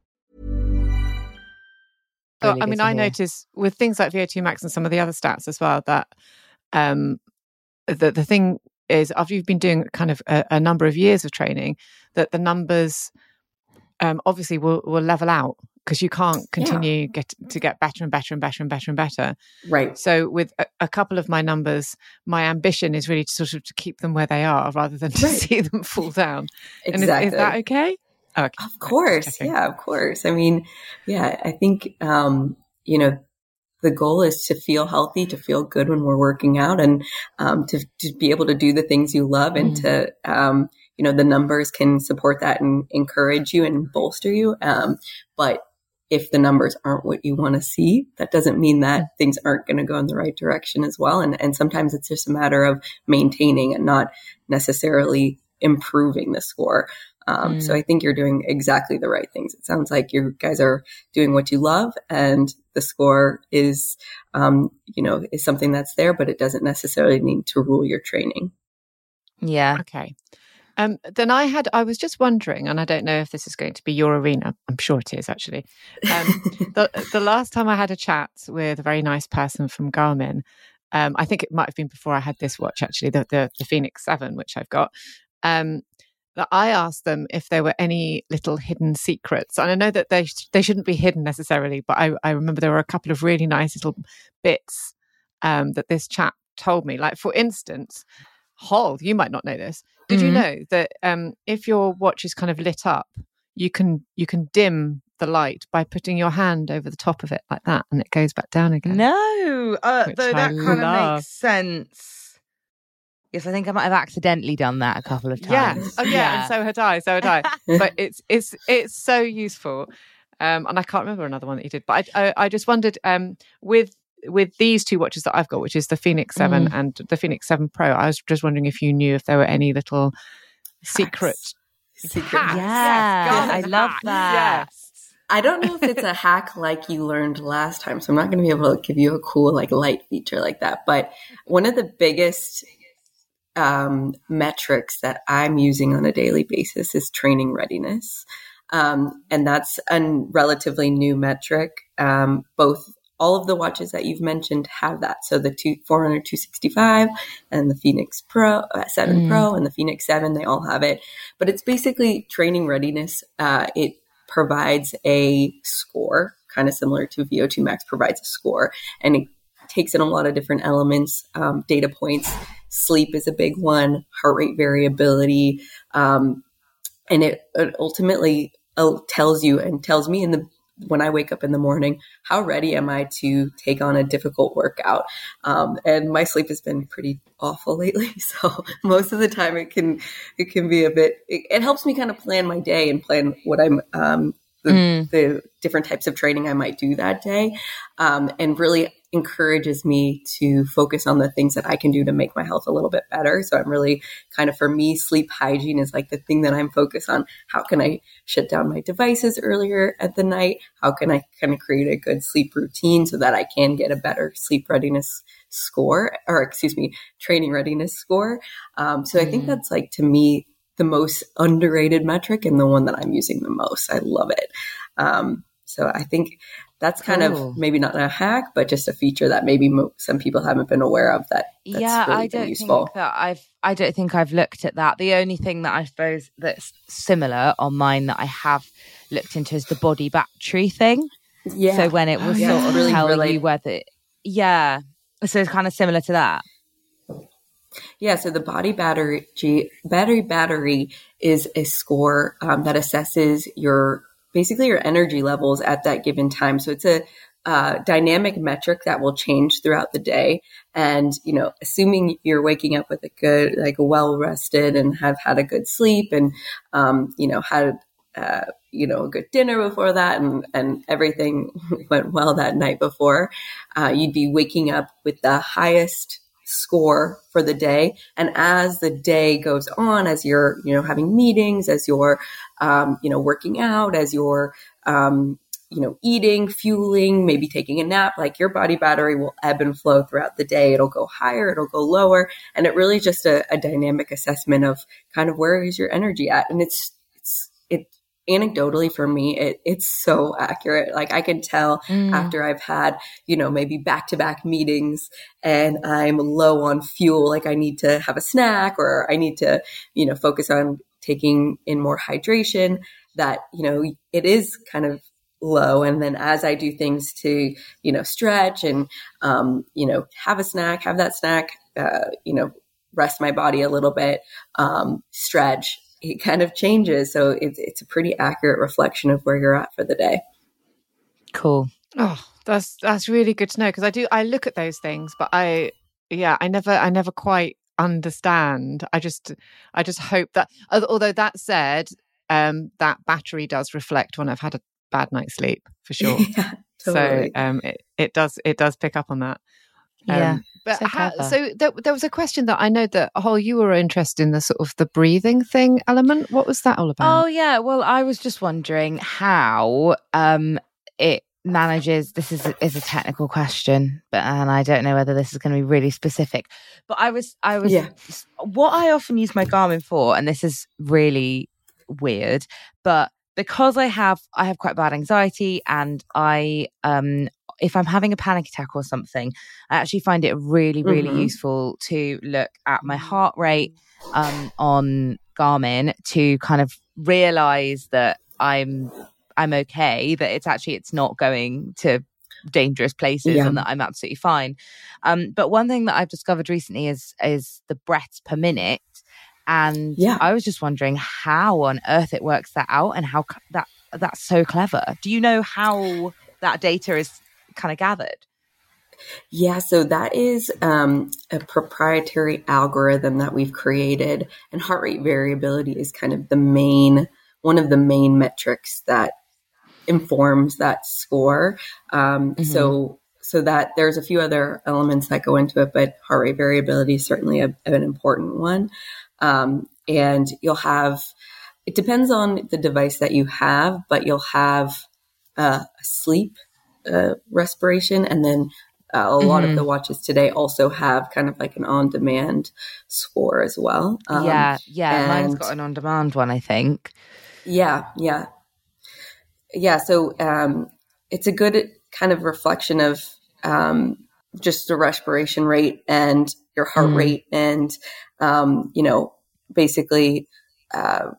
Really I mean, I hear. notice with things like VO2 max and some of the other stats as well that um, the the thing is after you've been doing kind of a, a number of years of training, that the numbers um, obviously will will level out because you can't continue get to get better and better and better and better and better. right So with a, a couple of my numbers, my ambition is really to sort of to keep them where they are rather than [laughs] to Right. see them fall down. exactly And is, is that okay? Oh, okay. Of course. Okay. Yeah, of course. I mean, yeah, I think, um, you know, the goal is to feel healthy, to feel good when we're working out and, um, to, to be able to do the things you love and Mm. to, um, you know, the numbers can support that and encourage you and bolster you. Um, but if the numbers aren't what you want to see, that doesn't mean that things aren't going to go in the right direction as well. And, and sometimes it's just a matter of maintaining and not necessarily improving the score. Um, So I think you're doing exactly the right things. It sounds like you guys are doing what you love, and the score is, um, you know, is something that's there, but it doesn't necessarily need to rule your training. yeah. Okay. Um, then I had, I was just wondering, and I don't know if this is going to be your arena. I'm sure it is actually. Um, [laughs] the, the last time I had a chat with a very nice person from Garmin, um, I think it might have been before I had this watch actually, the, the, the Fenix 7, which I've got. Um, that I asked them if there were any little hidden secrets. And I know that they, sh- they shouldn't be hidden necessarily, but I, I remember there were a couple of really nice little bits um, that this chap told me. Like, for instance, Hol, you might not know this. Did you Mhm. know that um, if your watch is kind of lit up, you can you can dim the light by putting your hand over the top of it like that, and it goes back down again. No, uh, though I that kind of makes sense. Yes, I think I might have accidentally done that a couple of Yeah. times. Oh yeah. And so had I. So had I. [laughs] but it's it's it's so useful. Um, and I can't remember another one that you did, but I I, I just wondered um, with with these two watches that I've got, which is the Fenix Seven Mm. and the Fenix Seven Pro. I was just wondering if you knew if there were any little secret. Secret. hacks. Yeah, Yes, I love hacks. that. Yes. I don't know if it's a hack like you learned last time, so I'm not going to be able to give you a cool like light feature like that. But one of the biggest um, metrics that I'm using on a daily basis is training readiness, um, and that's a relatively new metric. Um, both all of the watches that you've mentioned have that. So the two, 400 265 and the Fenix Pro uh, 7 Mm. Pro and the Fenix 7, they all have it. But it's basically training readiness. Uh, it provides a score kind of similar to VO2 max, provides a score. And it takes in a lot of different elements, um, data points. Sleep is a big one, heart rate variability. Um, and it, it ultimately uh, tells you and tells me in the when I wake up in the morning, how ready am I to take on a difficult workout? Um, and my sleep has been pretty awful [laughs] lately, so most of the time it can it can be a bit. It, it helps me kind of plan my day and plan what I'm um, the, mm. the, different types of training I might do that day, um, and really encourages me to focus on the things that I can do to make my health a little bit better. So I'm really kind of for me, sleep hygiene is like the thing that I'm focused on. How can I shut down my devices earlier at the night? How can I kind of create a good sleep routine so that I can get a better sleep readiness score or excuse me, training readiness score? Um, so I think mm. that's like to me the most underrated metric and the one that I'm using the most. I love it. Um, so I think that's kind of maybe not a hack, but just a feature that maybe mo- some people haven't been aware of. That yeah, really I don't useful. think that I've I don't think I've looked at that. The only thing that I suppose that's similar on mine that I have looked into is the body battery thing. Yeah. So when it will oh, yeah. sort of really, tell really... you whether, yeah. So it's kind of similar to that. Yeah, so the body battery battery battery is a score um, that assesses your basically your energy levels at that given time. So it's a uh, dynamic metric that will change throughout the day. And, you know, assuming you're waking up with a good, like well rested and have had a good sleep and, um, you know, had, uh, you know, a good dinner before that and, and everything [laughs] went well that night before, uh, you'd be waking up with the highest score for the day. And as the day goes on, as you're, you know, having meetings, as you're, um, you know, working out, as you're, um, you know, eating, fueling, maybe taking a nap, like your body battery will ebb and flow throughout the day. It'll go higher, it'll go lower. And it really just a, a dynamic assessment of kind of where is your energy at. And it's, it's, it anecdotally for me, it, it's so accurate. Like I can tell mm. after I've had, you know, maybe back to back meetings and I'm low on fuel, like I need to have a snack or I need to, you know, focus on taking in more hydration that, you know, it is kind of low. And then as I do things to, you know, stretch and, um, you know, have a snack, have that snack, uh, you know, rest my body a little bit, um, stretch, it kind of changes. So it's it's a pretty accurate reflection of where you're at for the day. Cool. Oh, that's that's really good to know because I do I look at those things, but I yeah I never I never quite understand. I just I just hope that although that said, um, that battery does reflect when I've had a bad night's sleep for sure. [laughs] yeah, totally. So um, it, it does it does pick up on that. Um, yeah. But so, how, so there, there, was a question that I know that oh you were interested in the sort of the breathing thing element. What was that all about? Oh yeah, well I was just wondering how um it manages. This is is a technical question, but and I don't know whether this is going to be really specific. But I was I was yeah. what I often use my Garmin for, and this is really weird, but because I have I have quite bad anxiety and I um if I'm having a panic attack or something, I actually find it really, really mm-hmm. useful to look at my heart rate um, on Garmin to kind of realize that I'm I'm okay, that it's actually it's not going to dangerous places yeah. and that I'm absolutely fine. Um, but one thing that I've discovered recently is is the breaths per minute. And yeah. I was just wondering how on earth it works that out and how that that's so clever. Do you know how that data is kind of gathered? Yeah, so that is um, a proprietary algorithm that we've created, and heart rate variability is kind of the main one of the main metrics that informs that score. Um, mm-hmm. So, so that there's a few other elements that go into it, but heart rate variability is certainly a, an important one. Um, and you'll have it depends on the device that you have, but you'll have uh, sleep uh, respiration. And then uh, a mm-hmm. lot of mm-hmm. the watches today also have kind of like an on demand score as well. Um, yeah, yeah. Mine's got an on demand one, I think. Yeah, yeah. Yeah, so um, it's a good kind of reflection of um, just the respiration rate and your heart mm. rate and, um, you know, basically, uh,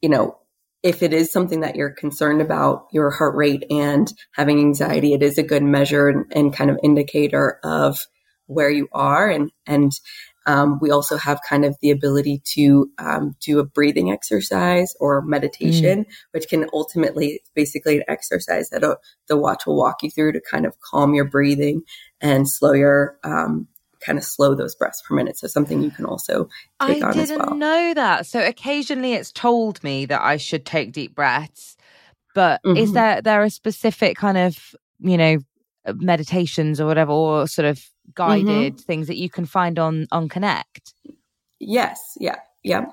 you know, if it is something that you're concerned about, your heart rate and having anxiety, it is a good measure and, and kind of indicator of where you are. And, and um, we also have kind of the ability to um, do a breathing exercise or meditation, mm. which can ultimately basically an exercise that uh, the watch will walk you through to kind of calm your breathing and slow your um, kind of slow those breaths per minute. So something you can also take I on as well. I didn't know that. So occasionally it's told me that I should take deep breaths, but mm-hmm. is there there a specific kind of you know meditations or whatever, or sort of guided mm-hmm. things that you can find on on Connect? Yes. Yeah. Yeah.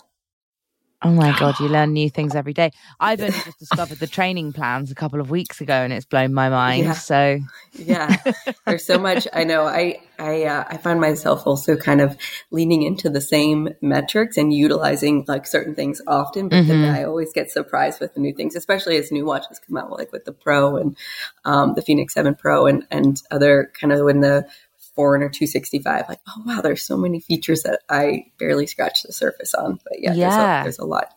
Oh my [gasps] god, you learn new things every day. I've only just discovered the training plans a couple of weeks ago, and it's blown my mind. Yeah. So [laughs] yeah, there's so much. I know. I I uh, I find myself also kind of leaning into the same metrics and utilizing like certain things often, but mm-hmm. then I always get surprised with the new things, especially as new watches come out, like with the Pro and um, the Fenix Seven Pro and and other kind of when the Forerunner 265 like oh wow there's so many features that i barely scratched the surface on but yeah, yeah. There's, a, there's, a, lot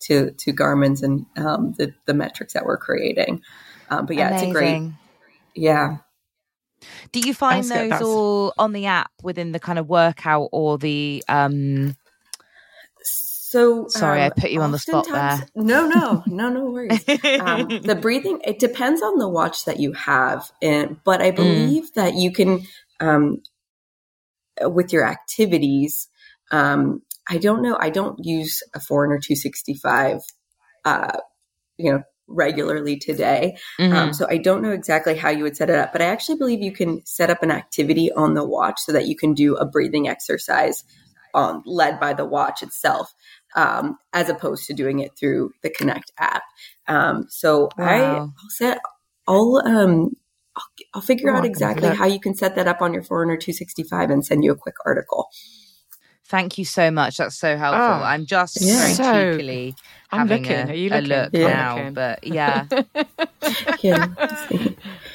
to to garmin's and um, the, the metrics that we're creating um, but yeah Amazing. it's a great yeah do you find those all on the app within the kind of workout or the um so sorry, um, I put you on the spot there. No, no, no, no worries. [laughs] um, the breathing it depends on the watch that you have, and but I mm. believe mm. that you can um, with your activities. Um, I don't know. I don't use a Forerunner 265, uh, you know, regularly today. Um, mm-hmm. Um, so I don't know exactly how you would set it up, but I actually believe you can set up an activity on the watch so that you can do a breathing exercise on, led by the watch itself, um, as opposed to doing it through the Connect app. Um, so wow. I, will set, I'll, um, I'll, I'll figure You're out exactly how you can set that up on your Forerunner 265 and send you a quick article. Thank you so much. That's so helpful. Oh, I'm just yeah. very so, cheekily I'm having looking. A, Are you looking? a look yeah. now, looking. but yeah. [laughs] yeah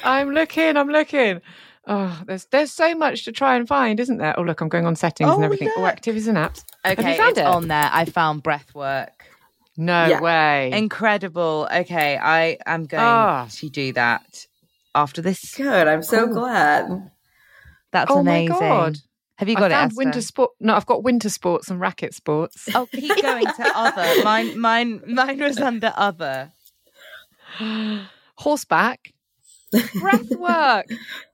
I'm looking. I'm looking. Oh, there's there's so much to try and find, isn't there? Oh, look, I'm going on settings oh, and everything. Oh, activities and apps. Okay, it's it? on there. I found breath work. No yeah. way. Incredible. Okay, I am going oh. to do that after this. Good. I'm so glad. That's oh amazing. My God. Have you got I it? winter sport. No, I've got winter sports and racket sports. Oh, keep going to [laughs] other. Mine, mine, mine was under other. Horseback, [laughs] breath work,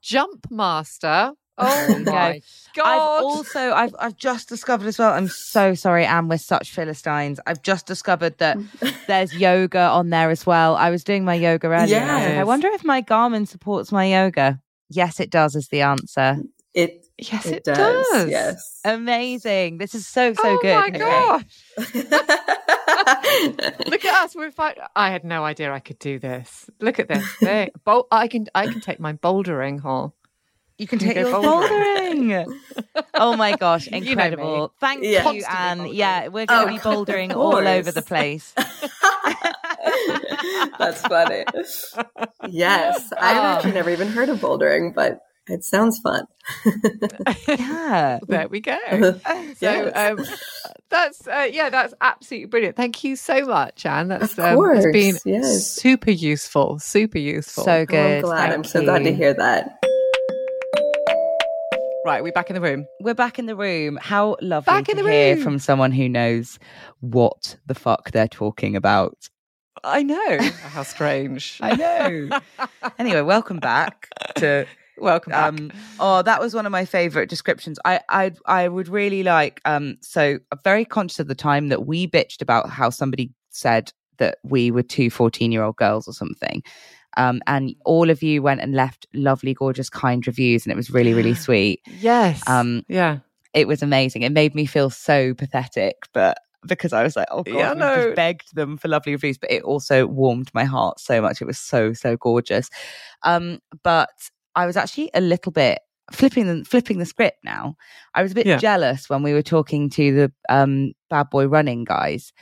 jump master. Oh [laughs] my god! I've also I've I've just discovered as well. I'm so sorry, Anne. We're such philistines. I've just discovered that [laughs] there's yoga on there as well. I was doing my yoga earlier. Yes. I, I wonder if my Garmin supports my yoga. Yes, it does. Is the answer. It Yes, it, it does. does. Yes. Amazing. This is so, so oh good. Oh my okay. gosh. [laughs] Look at us. We're fine. I had no idea I could do this. Look at this. Thing. Bol- I can I can take my bouldering hall. You can take your bouldering. oh my [laughs] gosh, incredible. You know Thank yeah. you, Anne. Yeah, we're going to oh, be bouldering all over the place. [laughs] That's funny. Yes. [laughs] I've oh. actually never even heard of bouldering, but it sounds fun. yeah, there we go. So um, that's uh, yeah, that's absolutely brilliant. Thank you so much, Anne. That's um, it's been yes. super useful, super useful. So good. Oh, I'm glad. Thank I'm so glad to hear that. Right, we're back in the room. We're back in the room. How lovely back to hear room. from someone who knows what the fuck they're talking about. I know. [laughs] How strange. I know. anyway, welcome back to [laughs] Welcome back. Um, oh, that was one of my favorite descriptions. I, I, I would really like. Um, so I'm very conscious of the time that we bitched about how somebody said that we were two 14 year old girls or something. Um, and all of you went and left lovely, gorgeous, kind reviews, and it was really, really [gasps] sweet. Yes. Um, yeah. It was amazing. It made me feel so pathetic, but because I was like, oh god, yeah, no. just begged them for lovely reviews, but it also warmed my heart so much. It was so so gorgeous. Um, but I was actually a little bit flipping the flipping the script now. I was a bit yeah. jealous when we were talking to the um, bad boy running guys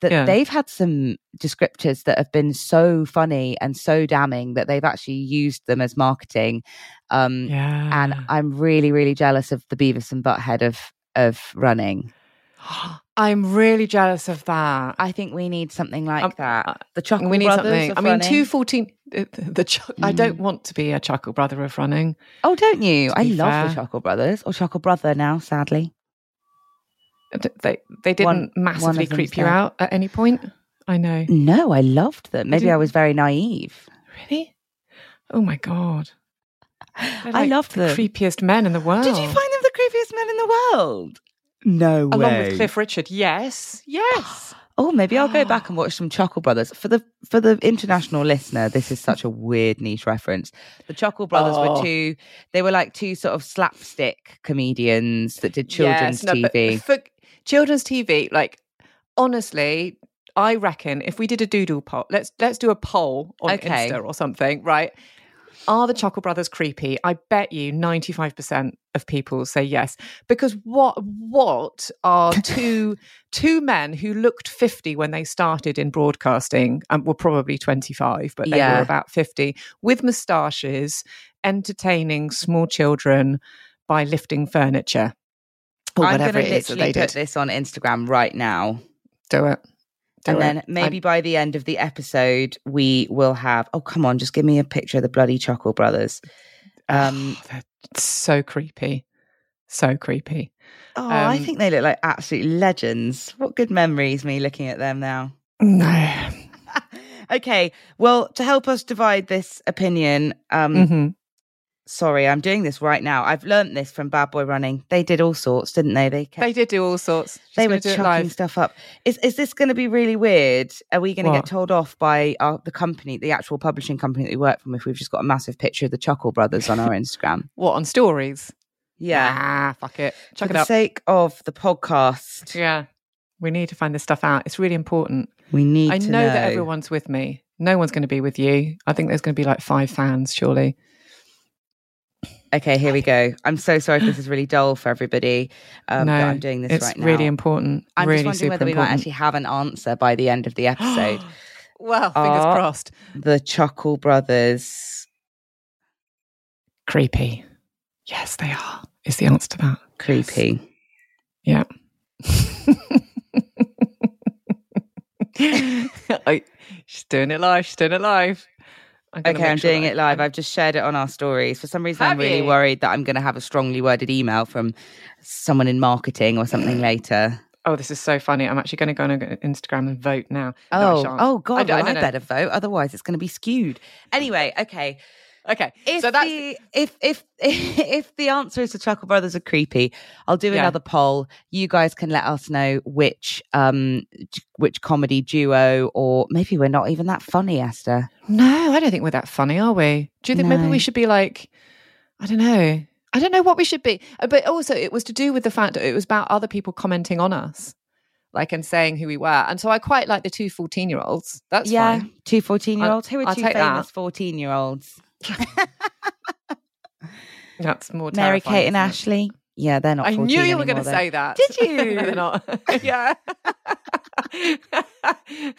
that yeah. they've had some descriptors that have been so funny and so damning that they've actually used them as marketing. Um, yeah. And I'm really, really jealous of the Beavis and Butthead of of running. [gasps] I'm really jealous of that. I think we need something like Um, that. uh, The Chuckle we need Brothers something. I mean, two fourteen. The, the chuck I don't Mm. want to be a chuckle brother of running. Oh, don't you? I love fair. the Chuckle Brothers or Chuckle Brother now. Sadly, They they didn't One- one massively of them's creep you dead. out at any point. I know. no, I loved them. Maybe I was very naive. Really? Oh my god! They're I loved the them. creepiest men in the world. Did you find them the creepiest men in the world? No Along with Cliff Richard, yes, yes. [gasps] Oh, maybe I'll go back [gasps] and watch some Chuckle Brothers. For the for the international listener, this is such a weird niche reference. The Chuckle Brothers Oh. were two they were like two sort of slapstick comedians that did children's Yes, no, but TV. for children's TV, like honestly, I reckon if we did a doodle poll, let's let's do a poll on Okay. Insta or something, right? Are the Chuckle Brothers creepy? I bet you ninety five percent of people say yes. Because what what are [laughs] two two men who looked fifty when they started in broadcasting um, and were probably twenty five, but they Yeah. were about fifty with moustaches, entertaining small children by lifting furniture or I'm whatever going to that literally they put did. this on Instagram right now. Do it. Do and it. then maybe by the end of the episode, we will have. Oh, come on, just give me a picture of the bloody Chuckle Brothers. Um, Oh, they're so creepy. So creepy. oh, I Um, think they look like absolute legends. What good memories me looking at them now. No. [laughs] okay, well, to help us divide this opinion, um, hmm sorry, I'm doing this right now. I've learnt this from Bad Boy Running. They did all sorts, didn't they? They kept, They did do all sorts. They were chucking stuff up. Is is this going to be really weird? Are we going to get told off by our, the company, the actual publishing company that we work from, if we've just got a massive picture of the Chuckle Brothers on our Instagram? [laughs] What on stories? Yeah, Ah, fuck it. Chuck for it the up. sake of the podcast, yeah. We need to find this stuff out. It's really important. we need. I to know, that everyone's with me. No one's going to be with you. I think there's going to be like five fans, surely. Okay, here we go. I'm so sorry if this is really dull for everybody. Um, no, but I'm doing this it's right now. really important. I'm really just wondering whether we might actually have an answer by the end of the episode. [gasps] well, fingers Are- crossed. the Chuckle Brothers Creepy. Yes, they are. Is the answer to that? creepy. Yeah. [laughs] [laughs] I, she's doing it live. She's doing it live. I'm Okay, I'm sure doing it live. I- I've just shared it on our stories. For some reason, I'm really you? worried that I'm going to have a strongly worded email from someone in marketing or something [clears throat] later. oh, this is so funny. I'm actually going to go on Instagram and vote now. Oh, shan't. oh God! I, well, I I, better vote, otherwise it's going to be skewed. Anyway, okay. Okay, If so that's the if if [laughs] if the answer is the Chuckle Brothers are creepy, I'll do Yeah. another poll. You guys can let us know which um which comedy duo or maybe we're not even that funny, Esther. no. I don't think we're that funny, are we? Do you think maybe we should be like, I don't know. I don't know what we should be. Uh, But also, it was to do with the fact that it was about other people commenting on us, like and saying who we were. And so I quite like the two 14 year olds. That's yeah, fine. two 14 year olds. Who are I'll 2 famous that. 14 year olds? That's more Mary Kate and? Ashley. Yeah, they're not. I knew you were going to say that. Did you? [laughs] no, they're not. [laughs] yeah. [laughs]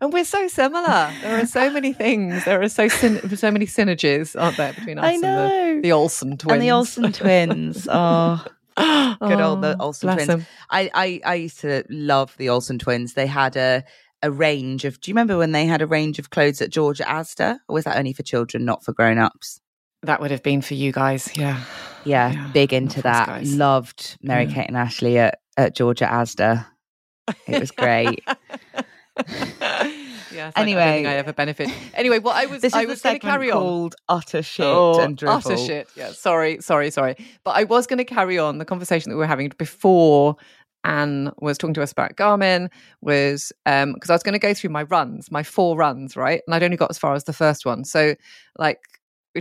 and we're so similar. There are so many things. There are so syn- so many synergies, aren't there, between us I and know. the, the Olsen twins And the Olsen twins. Oh, good old the Oh, Olsen twins. them. I, I I used to love the Olsen twins. They had a a range of. Do you remember when they had a range of clothes at George at Asda, or was that only for children, not for grown ups? That would have been for you guys. Yeah. Yeah, Yeah, big into that. Loved Mary Yeah. Kate and Ashley at, at George at Asda. It was great. [laughs] [laughs] yes. I- I, don't Anyway. think I ever benefit. Anyway, what I was This I was going to carry on. called utter shit Oh, and drivel. utter shit. Yeah, sorry, sorry, sorry. But I was going to carry on the conversation that we were having before Anne was talking to us about Garmin. Was um because I was going to go through my runs, my four runs, right? And I'd only got as far as the first one. So, like,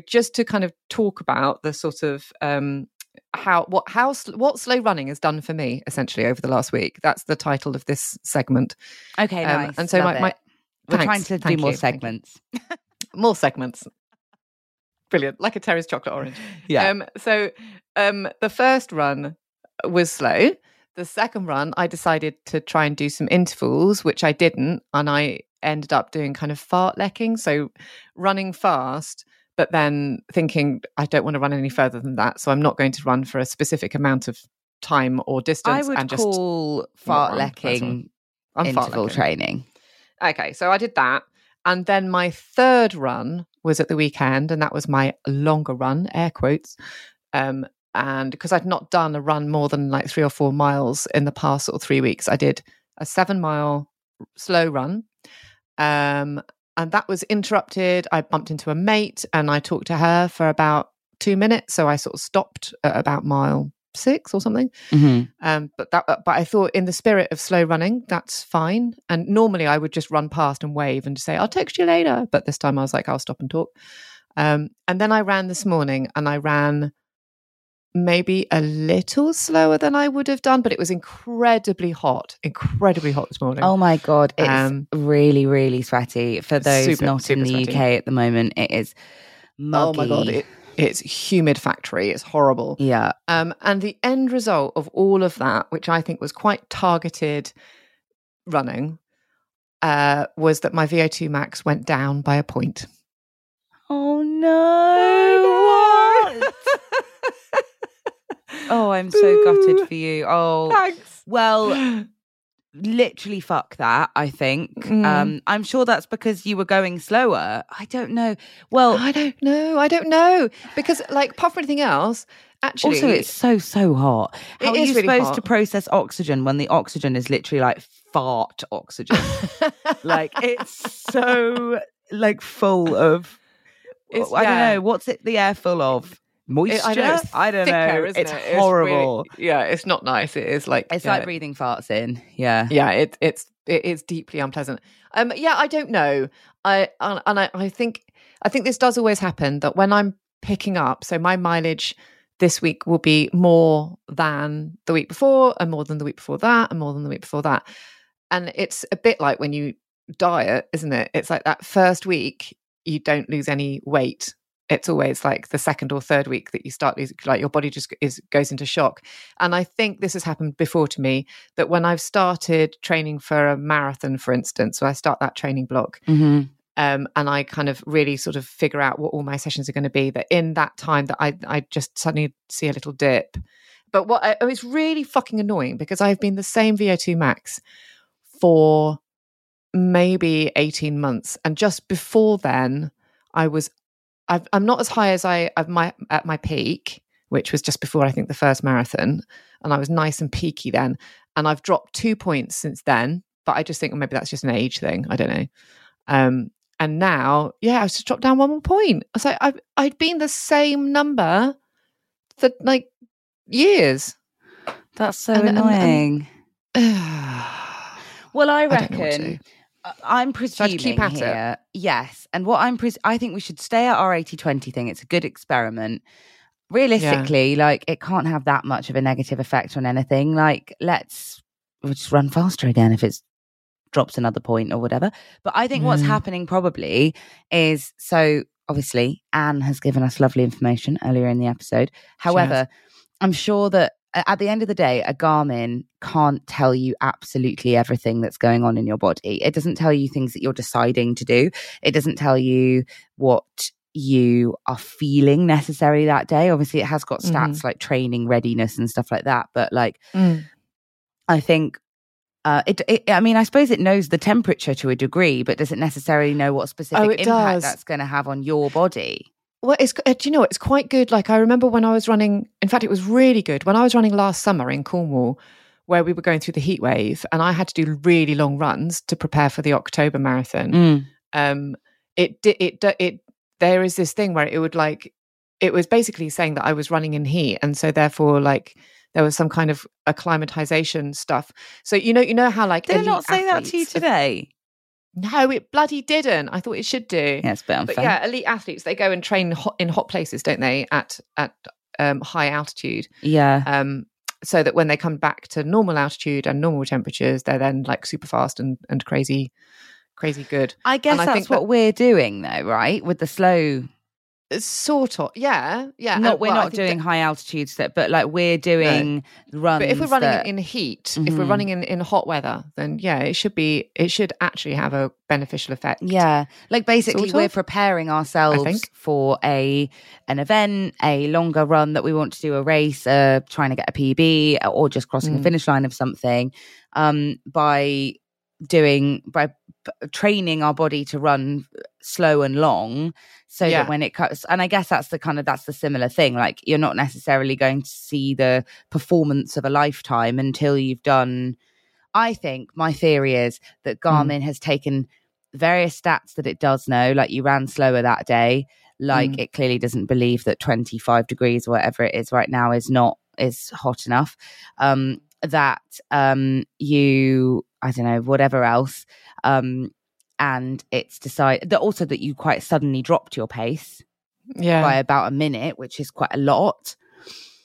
just to kind of talk about the sort of um how what how what slow running has done for me essentially over the last week. That's the title of this segment. Okay, Um, nice. and so Love my- my- we're thanks, trying to do thank more you. segments. [laughs] more segments. Brilliant, like a Terry's chocolate orange. Yeah. Um, so um, the first run was slow. The second run, I decided to try and do some intervals, which I didn't, and I ended up doing kind of fartlecking, so running fast, but then thinking I don't want to run any further than that, so I'm not going to run for a specific amount of time or distance. I would and just call fartlecking run, that's all. I'm interval training. Okay, so I did that. And then my third run was at the weekend, and that was my longer run, air quotes. Um, and because I'd not done a run more than like three or four miles in the past sort of three weeks, I did a seven mile slow run. Um, and that was interrupted. I bumped into a mate and I talked to her for about two minutes. So I sort of stopped at about mile six or something. Mhm. Um, but that, but I thought, in the spirit of slow running, that's fine. And normally, I would just run past and wave and say, "I'll text you later." But this time, I was like, "I'll stop and talk." Um, and then I ran this morning, and I ran maybe a little slower than I would have done, but it was incredibly hot, incredibly hot this morning. Oh my god, it's Um, really, really sweaty. For those super, not in the sweaty. UK at the moment, it is muggy. Oh my god, it, it's humid factory. It's horrible. yeah. Um, and the end result of all of that, which I think was quite targeted running, uh, was that my VO2 max went down by a point. Oh no! Oh, I'm so gutted for you. Oh, Thanks. well, [gasps] literally fuck that. I think. Mm. Um, I'm sure that's because you were going slower. I don't know. Well, I don't know. I don't know because, like, apart from anything else, actually, also it's so so hot. It How are is you really supposed to process oxygen when the oxygen is literally like fart oxygen? [laughs] like it's so like full of. It's- I don't know what's it. The air full of moisture. I know. I don't thicker, know. isn't It's it? really- horrible. yeah, it's not nice. It is like It's yeah, like breathing farts in. Yeah. yeah it, it's it, it's deeply unpleasant um yeah i don't know i and I, I think i think this does always happen that when i'm picking up so my mileage this week will be more than the week before and more than the week before that and more than the week before that and it's a bit like when you diet isn't it it's like that first week you don't lose any weight it's always like the second or third week that you start like your body just is goes into shock and i think this has happened before to me that when I've started training for a marathon, for instance, so I start that training block hmm um, and I kind of really sort of figure out what all my sessions are going to be, that in that time that I, I just suddenly see a little dip. But what oh, it's really fucking annoying because I've been the same VO2 max for maybe 18 months. And just before then, I was, I've, I'm not as high as I, at my, at my peak, which was just before I think the first marathon. And I was nice and peaky then. And I've dropped two points since then. But I just think maybe that's just an age thing. I don't know. Um, and now, yeah, I was just dropped down one more point. I was like, I've, I'd been the same number for like years. That's so And- and- and- annoying. [sighs] I Well, I don't know what to reckon do. Uh, I'm presuming keep at it? here. Yes, and what I'm pres- I think we should stay at our 80-20 thing. It's a good experiment. Realistically, like it can't have that much of a negative effect on anything. Like let's we'll just run faster again if it's drops another point or whatever. But I think what's Mm. happening probably is so obviously Anne has given us lovely information earlier in the episode. However, I'm sure that at the end of the day, a Garmin can't tell you absolutely everything that's going on in your body. It doesn't tell you things that you're deciding to do. It doesn't tell you what you are feeling necessarily that day. Obviously, it has got stats like training readiness and stuff like that. But like, Mm. I think uh, it, it. I mean, I suppose it knows the temperature to a degree, but does it necessarily know what specific Oh, impact does. that's going to have on your body? Well, it's uh, do you know it's quite good. Like I remember when I was running. In fact, it was really good when I was running last summer in Cornwall, where we were going through the heat wave, and I had to do really long runs to prepare for the October marathon. Mm. Um, it did it it, it there is this thing where it would like it was basically saying that I was running in heat, and so therefore like there was some kind of acclimatization stuff. So you know you know how like Did it not say that to you athletes- today? No, it bloody didn't. I thought it should do. Yeah, it's a. But yeah, elite athletes they go and train hot, in hot places, don't they? At at um, high altitude, yeah. um, so that when they come back to normal altitude and normal temperatures, they're then like super fast and and crazy, crazy good. I guess I that's think what that- we're doing, though, right? With the slow Sort of, yeah, yeah. Not and- we're well, not think that- doing high altitude stuff, but like we're doing runs. But if we're running that- in heat, if we're Mhm. running in, in hot weather, then yeah, it should be. It should actually have a beneficial effect. Yeah, like basically Sort we're of, preparing ourselves for a an event, a longer run that we want to do, a race, uh, trying to get a PB, or just crossing the Mm. finish line of something, um, by doing by training our body to run slow and long so Yeah. that when it cuts and i guess that's the kind of that's the similar thing like you're not necessarily going to see the performance of a lifetime until you've done i think my theory is that garmin has taken various stats that it does know like you ran slower that day like Mm. it clearly doesn't believe that 25 degrees or whatever it is right now is not is hot enough um that um you i don't know whatever else um and it's decided that also that you quite suddenly dropped your pace yeah, by about a minute which is quite a lot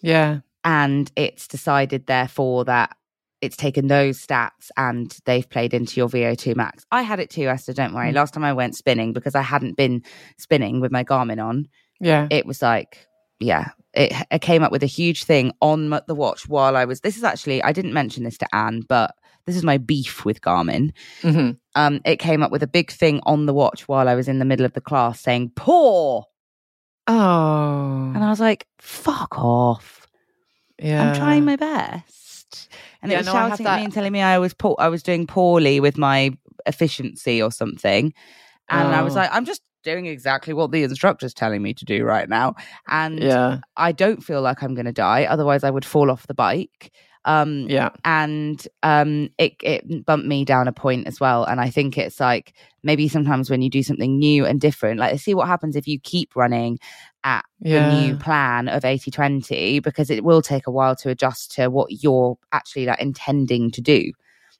yeah. and it's decided therefore that it's taken those stats and they've played into your VO2 max. I had it too, Esther, don't worry. Mm. Last time I went spinning because I hadn't been spinning with my Garmin on, Yeah. it was like, yeah, it, it came up with a huge thing on the watch while I was. This is actually, I didn't mention this to Anne, but this is my beef with Garmin. hmm Um, it came up with a big thing on the watch while I was in the middle of the class saying, poor. Oh, And I was like, fuck off. yeah. I'm trying my best. And Yeah, it was no, shouting at me and telling me I was poor, I was doing poorly with my efficiency or something. And I was Oh. like, I'm just doing exactly what the instructor's telling me to do right now. And Yeah, I don't feel like I'm going to die. Otherwise, I would fall off the bike. Um, yeah, and um, it it bumped me down a point as well. And I think it's like maybe sometimes when you do something new and different, like see what happens if you keep running at yeah. the new plan of 80 20 because it will take a while to adjust to what you're actually like intending to do.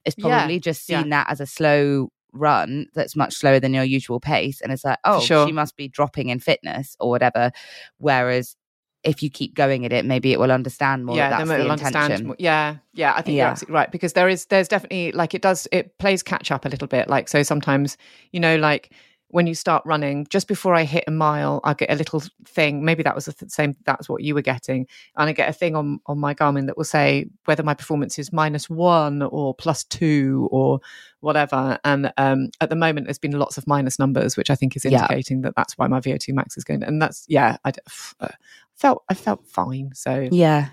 It's Yeah, probably just yeah. seen that as a slow run that's much slower than your usual pace. And it's like, oh, sure. she must be dropping in fitness or whatever. Whereas if you keep going at it, maybe it will understand more. yeah, that that's then the intention. understand. more- Yeah, yeah, I think you're Yeah. absolutely right because there is, there's definitely like it does, it plays catch up a little bit. Like so, sometimes you know, like when you start running, just before I hit a mile, I get a little thing. Maybe that was the th- same. That's what you were getting, and I get a thing on on my Garmin that will say whether my performance is minus one or plus two or whatever. And um, at the moment, there's been lots of minus numbers, which I think is Yeah. indicating that that's why my VO2 max is going. And that's yeah, I uh, felt I felt fine. So Yeah.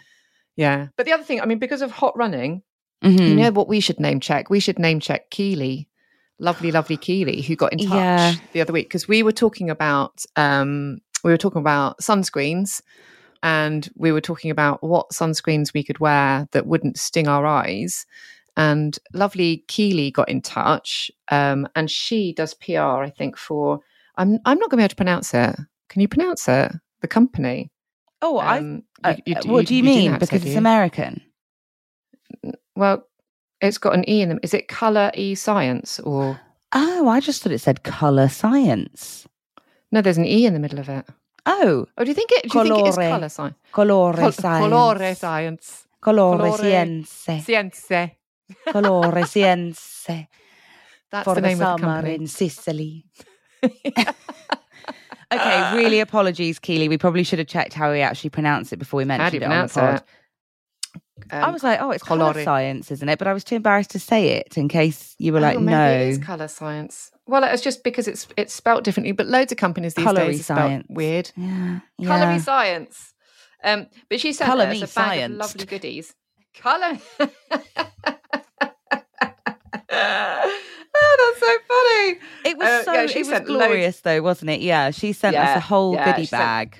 yeah. But the other thing, I mean, because of hot running, Mhm. you know what we should name check? We should name check Keely. Lovely, lovely Keely, who got in touch Yeah. the other week because we were talking about um we were talking about sunscreens and we were talking about what sunscreens we could wear that wouldn't sting our eyes. And lovely Keely got in touch, um, and she does PR, I think, for I'm I'm not going to be able to pronounce it. Can you pronounce it? The company. Oh, I. Um, Uh, you- you- what do you, you mean? know how to say because it's you? American. Well, it's got an E in them. Is it Color E Science or Oh, I just thought it said color science. no? There's an E in the middle of it. Oh, Oh, do you think it? Do you think it is Color Science? colore Col- science. colore Science. Colore colore science. Scienze. colore [laughs] science. That's for the the, name of the company. in Sicily. [laughs] [laughs] Okay, really apologies, Keely. We probably should have checked how we actually pronounce it before we mentioned How do you it on the pod. it? I Um, was like, oh, it's color science, isn't it? But I was too embarrassed to say it in case you were like, oh, maybe no. it is Color Science. Well, it's just because it's it's spelt differently, but loads of companies these Colory days science. weird. Yeah, Colory yeah. Science. Um, but she sent Colour us a bag science. of lovely goodies. Color. [laughs] [laughs] that's so funny. It was Uh, so yeah, she it was sent loads- glorious though, wasn't it? Yeah, she sent us a whole yeah, goodie bag.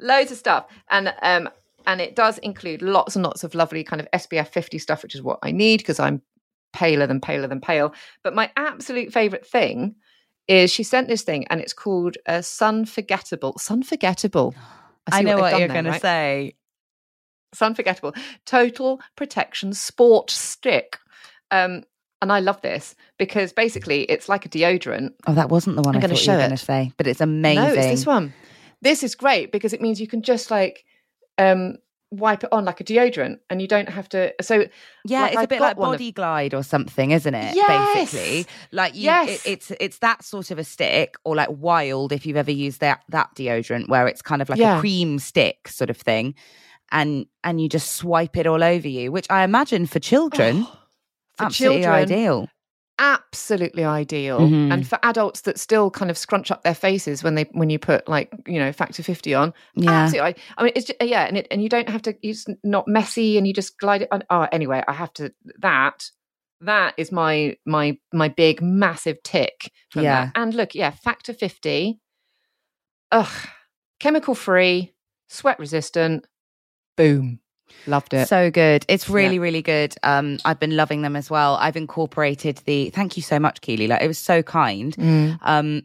loads of stuff and um and it does include lots and lots of lovely kind of SPF 50 stuff which is what I need because I'm paler than paler than pale but my absolute favorite thing is she sent this thing and it's called a Sunforgettable sun forgettable I, see know they've what you're going right? to say. Sunforgettable total protection sport stick um and I love this because basically it's like a deodorant Oh, that wasn't the one I'm gonna thought you were going to say, but it's amazing. No, it's this one. This is great because it means you can just like um wipe it on like a deodorant, and you don't have to. So Yeah, Like, it's a bit like one of- Body Glide or something, isn't it? Yes! Basically, like you, Yes. it, it's it's that sort of a stick, or like Wild, if you've ever used that that deodorant, where it's kind of like Yeah. a cream stick sort of thing, and and you just swipe it all over you, which I imagine for children, Oh, for absolutely children, ideal. absolutely ideal Mhm. and for adults that still kind of scrunch up their faces when they when you put like you know factor 50 on Yeah, absolutely i mean it's just, yeah and it and you don't have to it's not messy and you just glide it on oh anyway i have to that that is my my my big massive tick from Yeah. that and look yeah factor 50 ugh chemical free sweat resistant boom loved it So good. It's Yeah. really, really good. Um, I've been loving them as well. I've incorporated the thank you so much, Keely. Like it was so kind. Mm. Um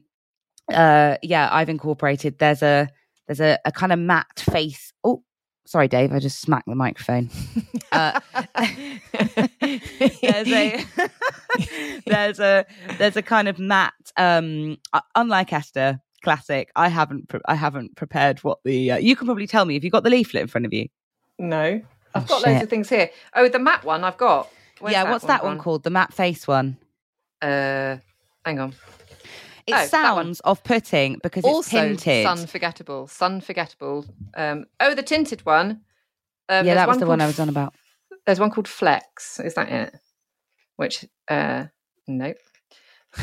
uh yeah, I've incorporated there's a there's a, a kind of matte face. Oh, sorry, Dave, I just smacked the microphone. Uh, [laughs] there's a [laughs] there's a there's a kind of matte um uh, unlike Esther classic I haven't pre- I haven't prepared what the uh, you can probably tell me if you've got the leaflet in front of you No, I've Oh, got loads of things here. Oh, the matte one I've got. Where's yeah what's that one gone? called the matte face one Uh, hang on. It Oh, sounds off-putting because it's also, tinted. sun forgettable. Sunforgettable. Um, oh, the tinted one. Um, yeah, that was the one I was on about. There's one called Flex. Is that it? Which, uh, nope. [laughs]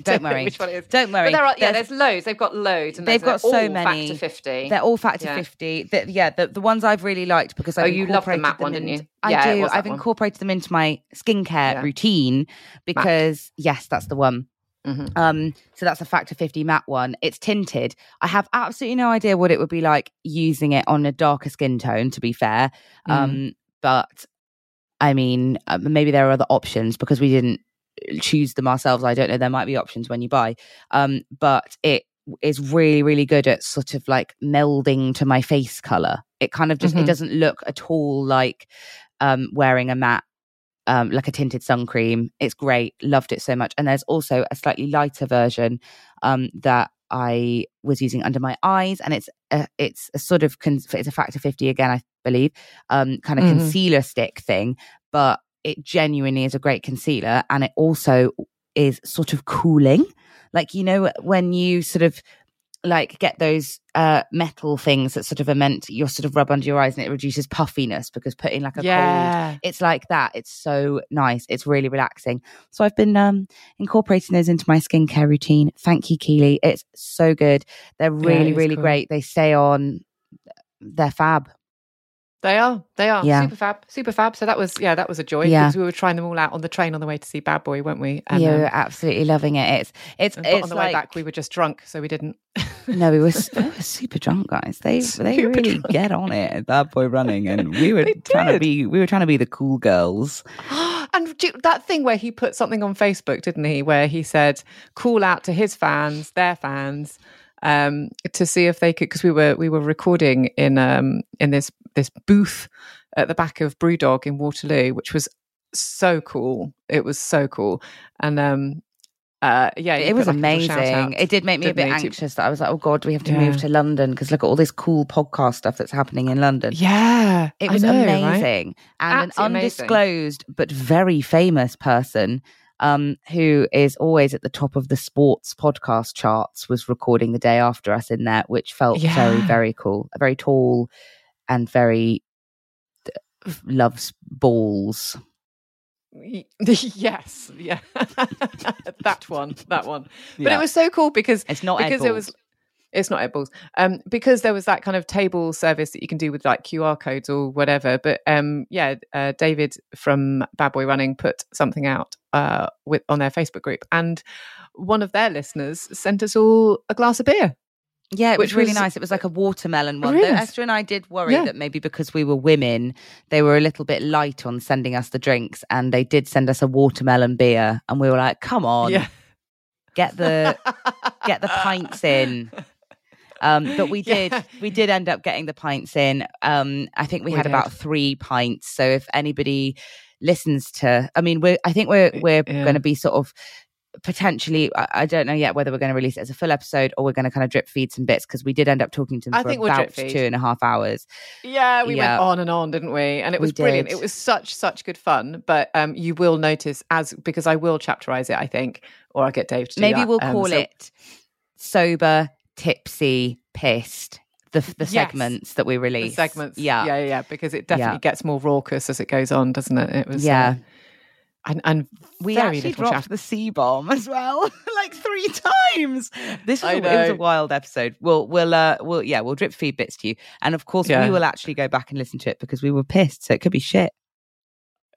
[laughs] Don't worry. Which one it is? Don't worry. But there are, yeah, There's- there's loads. They've got loads, and They've got they're so all many. Factor fifty. They're all factor Yeah. 50. The, yeah, the, the ones I've really liked because Oh, I've you love the them one, didn't you? I Yeah, do. I've one. incorporated them into my skincare Yeah. routine because, yes, that's the one. Mhm. Um, so that's a factor 50 matte one. It's tinted. I have absolutely no idea what it would be like using it on a darker skin tone, to be fair. Mm. Um, but I mean, uh, maybe there are other options because we didn't choose them ourselves. I don't know. There might be options when you buy. Um, but it is really, really good at sort of like melding to my face color. It kind of just, it Mhm. doesn't look at all like um, wearing a matte um, like a tinted sun cream. It's great. Loved it so much. And there's also a slightly lighter version um, that I was using under my eyes, and it's a, it's a sort of con- it's a factor fifty again, I believe, um, kind of Mhm. concealer stick thing, but it genuinely is a great concealer, and it also is sort of cooling. Like you know when you sort of like get those uh metal things that sort of are meant you sort of rub under your eyes and it reduces puffiness because putting like a cold it's like that. It's so nice. It's really relaxing. So I've been um, incorporating those into my skincare routine. Thank you, Keely. It's so good. They're really, it's really cool. great. They stay on. They're fab. They are. They are. Yeah. Super fab. Super fab. So that was yeah, that was a joy Yeah. because we were trying them all out on the train on the way to see Bad Boy, weren't we? yeah, um, we're absolutely loving it. It's it's but it's on the like way back we were just drunk, so we didn't. [laughs] no, we were, we were super drunk, guys. They they Super really drunk. get on it. Bad boy running, and we [laughs] were trying to be we were trying to be the cool girls. [gasps] and do, that thing where he put something on Facebook, didn't he? Where he said, "Call out to his fans, their fans." Um, to see if they could, because we were we were recording in um in this this booth at the back of Brewdog in Waterloo, which was so cool. It was so cool, and um, uh, yeah, it was like, amazing. It did make me a bit anxious that I was like, oh god, we have to Yeah. move to London because look at all this cool podcast stuff that's happening in London. Yeah, It was know, right? amazing. And Absolutely an amazing. undisclosed but very famous person um, who is always at the top of the sports podcast charts was recording the day after us in there, which felt very, very cool. A very tall and very uh, loves balls. [laughs] Yes, yeah, [laughs] that one, that one. But Yeah. it was so cool because It's not because it was it's not edibles um because there was that kind of table service that you can do with like qr codes or whatever but um yeah uh, david from bad boy running put something out uh with on their facebook group and one of their listeners sent us all a glass of beer Yeah, it which was really was- nice. It was like a watermelon one. Really Though. Esther and I did worry Yeah. that maybe because we were women, they were a little bit light on sending us the drinks, and they did send us a watermelon beer, and we were like, "Come on, yeah get the [laughs] get the pints in." Um, but we did Yeah. we did end up getting the pints in. Um, I think we, We had did. about three pints. So if anybody listens to, I mean, we're I think we're we're going to be sort of potentially I, I don't know yet whether we're going to release it as a full episode or we're going to kind of drip feed some bits because we did end up talking to them I for think we'll about two and a half hours. Yeah, we Yeah. went on and on, didn't we? And it We was brilliant. did. It was such such good fun. But um, you will notice as because I will chapterize it, I think, or I'll get Dave to do Maybe that. we'll Um, call so- it sober, tipsy, pissed. The the Yes. segments that we the release. segments. Yeah. yeah, yeah, yeah, because it definitely Yeah. gets more raucous as it goes on, doesn't it? It was Yeah. uh, and and We actually dropped chap- the C bomb as well, [laughs] like three times. This was a, was a wild episode. We'll we'll uh we'll yeah we'll drip feed bits to you, and of course Yeah. we will actually go back and listen to it because we were pissed, so it could be shit.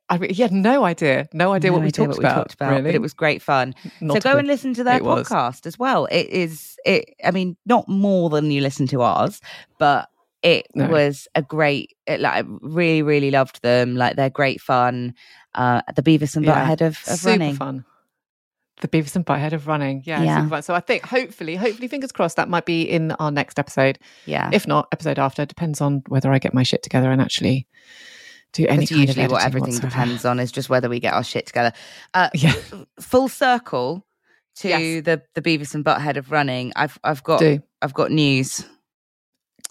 I re- he had no idea, no idea No what we idea talked about. talked about, really. but it was great fun. Not so go and listen to their It was. podcast as well. It is it. I mean, not more than you listen to ours, but it No. was a great. It, like I really, really loved them. Like they're great fun. Uh, the Beavis and Yeah. Butthead of, of super running. fun. The Beavis and Butthead of running, yeah, Yeah. super fun. So I think hopefully, hopefully, fingers crossed, that might be in our next episode. Yeah, If not, episode after depends on whether I get my shit together and actually do any kind usually of what everything whatsoever. depends on. Is just whether we get our shit together. Uh, [laughs] Yeah, full circle to Yes. the the Beavis and Butthead of running. I've I've got do I've got news.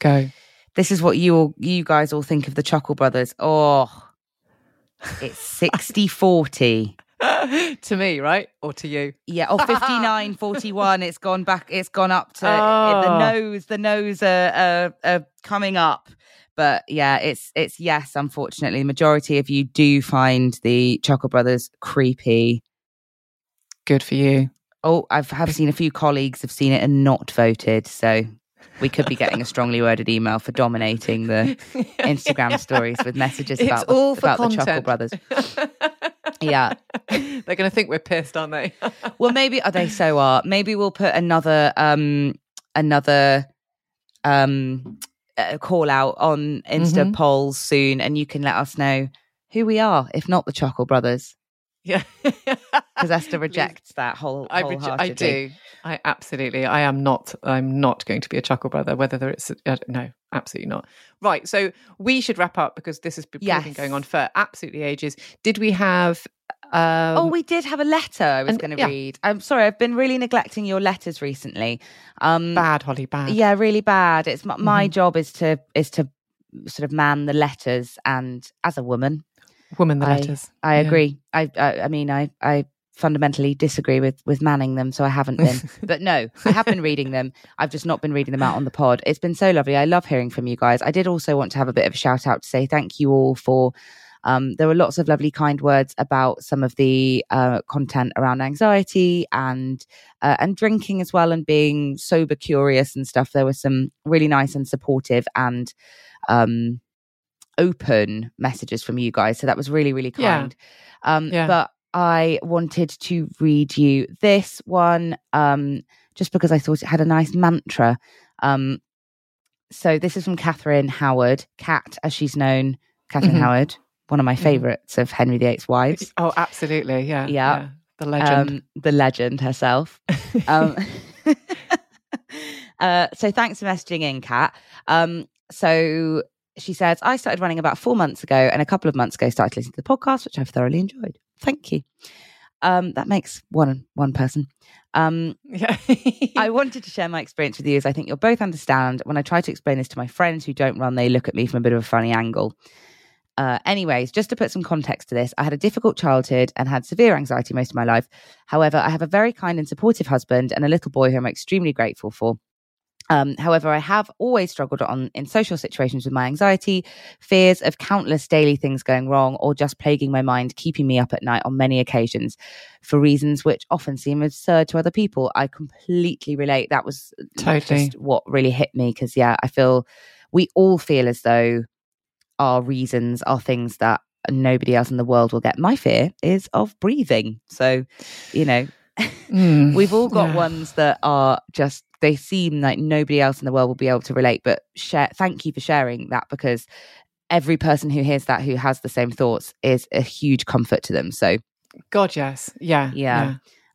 go. This is what you all you guys all think of the Chuckle Brothers. Oh, it's 60 40. [laughs] to me, right, or to you? Yeah, oh 59 [laughs] 41. It's gone back, it's gone up to the Oh. nose, the nose are, are, are coming up. But yeah, it's it's yes, unfortunately. The majority of you do find the Chuckle Brothers creepy. Good for you. Oh, I've have seen a few colleagues have seen it and not voted. So we could be getting a strongly worded email for dominating the [laughs] Instagram stories with messages It's about the, about the Chuckle. Brothers. [laughs] Yeah. They're going to think we're pissed, aren't they? [laughs] Well, maybe oh, they so are. Maybe we'll put another um another um uh, call out on Insta Mhm. polls soon, and you can let us know who we are, if not the Chuckle Brothers, yeah. because Esther [laughs] rejects that whole. I, reje- I do. I absolutely. I am not. I'm not going to be a chuckle brother. Whether it's uh, no, absolutely not. Right. So we should wrap up because this has been, Yes. going on for absolutely ages. Did we have? Um, oh, we did have a letter I was going to yeah. read. I'm sorry, I've been really neglecting your letters recently. Um, bad, Holly. Bad. yeah, really bad. It's my, my Mhm. job is to is to sort of man the letters, and as a woman, Woman, the I- letters. I Yeah. agree. I, I I mean I I fundamentally disagree with with manning them, so I haven't been. [laughs] but no, I have been reading them. I've just not been reading them out on the pod. It's been so lovely. I love hearing from you guys. I did also want to have a bit of a shout out to say thank you all for. Um, there were lots of lovely, kind words about some of the uh, content around anxiety and uh, and drinking as well, and being sober curious and stuff. There were some really nice and supportive and um, open messages from you guys. So that was really, really Yeah. kind. Um, Yeah. But I wanted to read you this one um, just because I thought it had a nice mantra. Um, so this is from Catherine Howard, Cat as she's known, Catherine Mhm. Howard, one of my Mhm. favorites of Henry VIII's wives. Oh, absolutely. Yeah. Yeah. The legend. Um, the legend herself. um, [laughs] uh, so thanks for messaging in, Kat. Um, so she says, I started running about four months ago, and a couple of months ago started listening to the podcast, which I've thoroughly enjoyed. Thank you. Um, that makes one one person. Um, yeah. I [laughs] wanted to share my experience with you, as I think you'll both understand. When I try to explain this to my friends who don't run, they look at me from a bit of a funny angle. Uh, anyways, just to put some context to this, I had a difficult childhood and had severe anxiety most of my life. However, I have a very kind and supportive husband and a little boy who I'm extremely grateful for. Um, however, I have always struggled on in social situations with my anxiety, fears of countless daily things going wrong, or just plaguing my mind, keeping me up at night on many occasions for reasons which often seem absurd to other people. I completely relate. That was Totally. just what really hit me because, yeah, I feel we all feel as though our reasons are things that nobody else in the world will get. My fear is of breathing. So, you know, Mm. we've all got Yeah. ones that are just they seem like nobody else in the world will be able to relate but share thank you for sharing that because every person who hears that who has the same thoughts is a huge comfort to them so God, yes. Yeah. Yeah.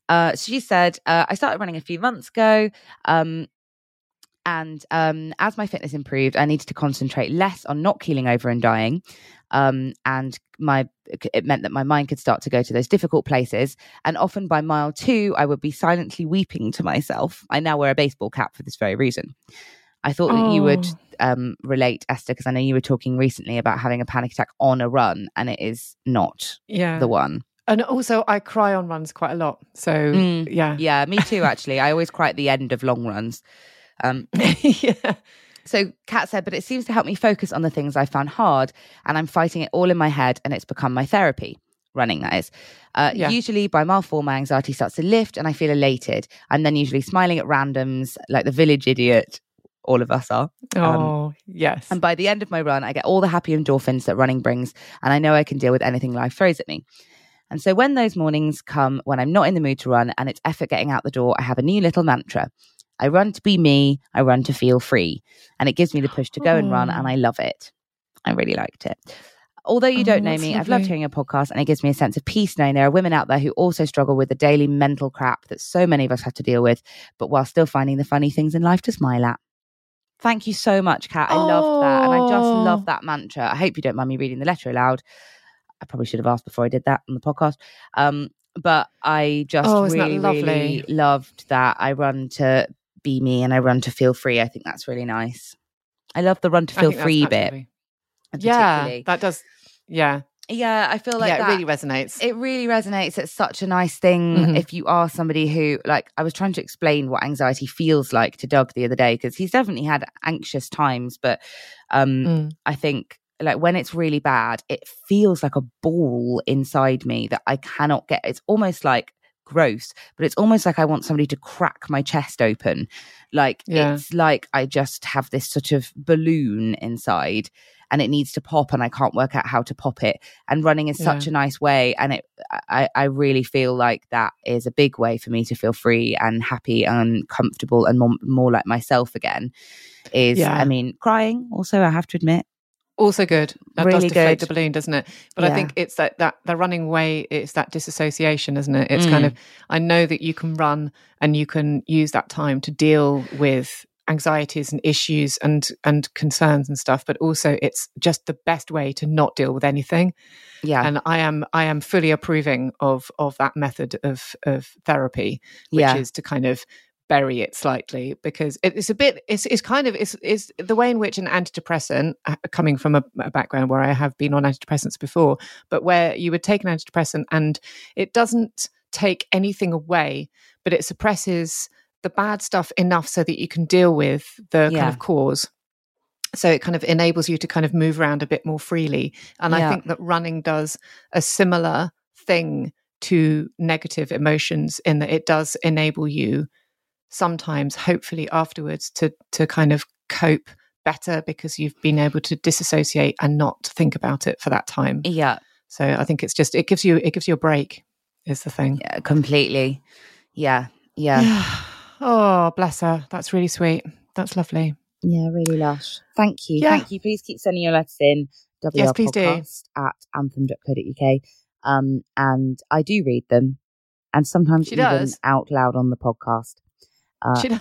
uh, she said uh, i started running a few months ago um, and um, as my fitness improved, I needed to concentrate less on not keeling over and dying. Um, and my it meant that my mind could start to go to those difficult places. And often by mile two, I would be silently weeping to myself. I now wear a baseball cap for this very reason. I thought that you would Oh. um, relate, Esther, because I know you were talking recently about having a panic attack on a run, and it is not Yeah. the one. And also, I cry on runs quite a lot. So, Mm. yeah. Yeah, me too. Actually, I always cry at the end of long runs. Um, [laughs] yeah. So Kat said, but it seems to help me focus on the things I found hard, and I'm fighting it all in my head, and it's become my therapy. Running, that is. Uh, Yeah. Usually by mile four, my anxiety starts to lift, and I feel elated. I'm then usually smiling at randoms, like the village idiot. All of us are. Oh, yes. And by the end of my run, I get all the happy endorphins that running brings, and I know I can deal with anything life throws at me. And so when those mornings come when I'm not in the mood to run and it's effort getting out the door, I have a new little mantra. I run to be me, I run to feel free. And it gives me the push to go and run, and I love it. I really liked it. Although you Oh, don't know me, I've loved hearing your podcast, and it gives me a sense of peace knowing there are women out there who also struggle with the daily mental crap that so many of us have to deal with, but while still finding the funny things in life to smile at. Thank you so much, Kat. I loved that. And I just Oh. love that mantra. I hope you don't mind me reading the letter aloud. I probably should have asked before I did that on the podcast. Um, but I just Oh, really, really loved that. I run to be me and I run to feel free. I think that's really nice. I love the run to feel free bit. Yeah, that does. Yeah. Yeah, I feel like yeah, that, it really resonates. it really resonates. It's such a nice thing Mhm. if you are somebody who, like, I was trying to explain what anxiety feels like to Doug the other day because he's definitely had anxious times, but um, Mm. I think like when it's really bad, it feels like a ball inside me that I cannot get. It's almost like gross, but it's almost like I want somebody to crack my chest open. Like Yeah. it's like I just have this sort of balloon inside and it needs to pop and I can't work out how to pop it. And running is such Yeah. a nice way. And it I, I really feel like that is a big way for me to feel free and happy and comfortable and more, more like myself again. Is Yeah. I mean, crying also I have to admit. Also good. That Really does deflate good. the balloon, doesn't it? But I think it's that that the running way. It's that disassociation, isn't it? It's kind Mm. of. I know that you can run and you can use that time to deal with anxieties and issues and and concerns and stuff. But also, it's just the best way to not deal with anything. Yeah. And I am I am fully approving of of that method of of therapy, which Yeah. is to kind of bury it slightly because it- it's a bit it's it's kind of it's it's the way in which an antidepressant uh, coming from a, a background where I have been on antidepressants before but where you would take an antidepressant and it doesn't take anything away but it suppresses the bad stuff enough so that you can deal with the kind of cause. So it kind of enables you to kind of move around a bit more freely. And i think that running does a similar thing to negative emotions in that it does enable you sometimes hopefully afterwards to to kind of cope better because you've been able to disassociate and not think about it for that time Yeah. so i think it's just it gives you it gives you a break is the thing Yeah, completely. Yeah. Yeah. [sighs] oh bless her that's really sweet that's lovely Yeah, really lush. Thank you. Yeah. Thank you. Please keep sending your letters in. WR Yes, please do. podcast at anthem.co.uk. Um, and I do read them and sometimes She even does. out loud on the podcast. Uh,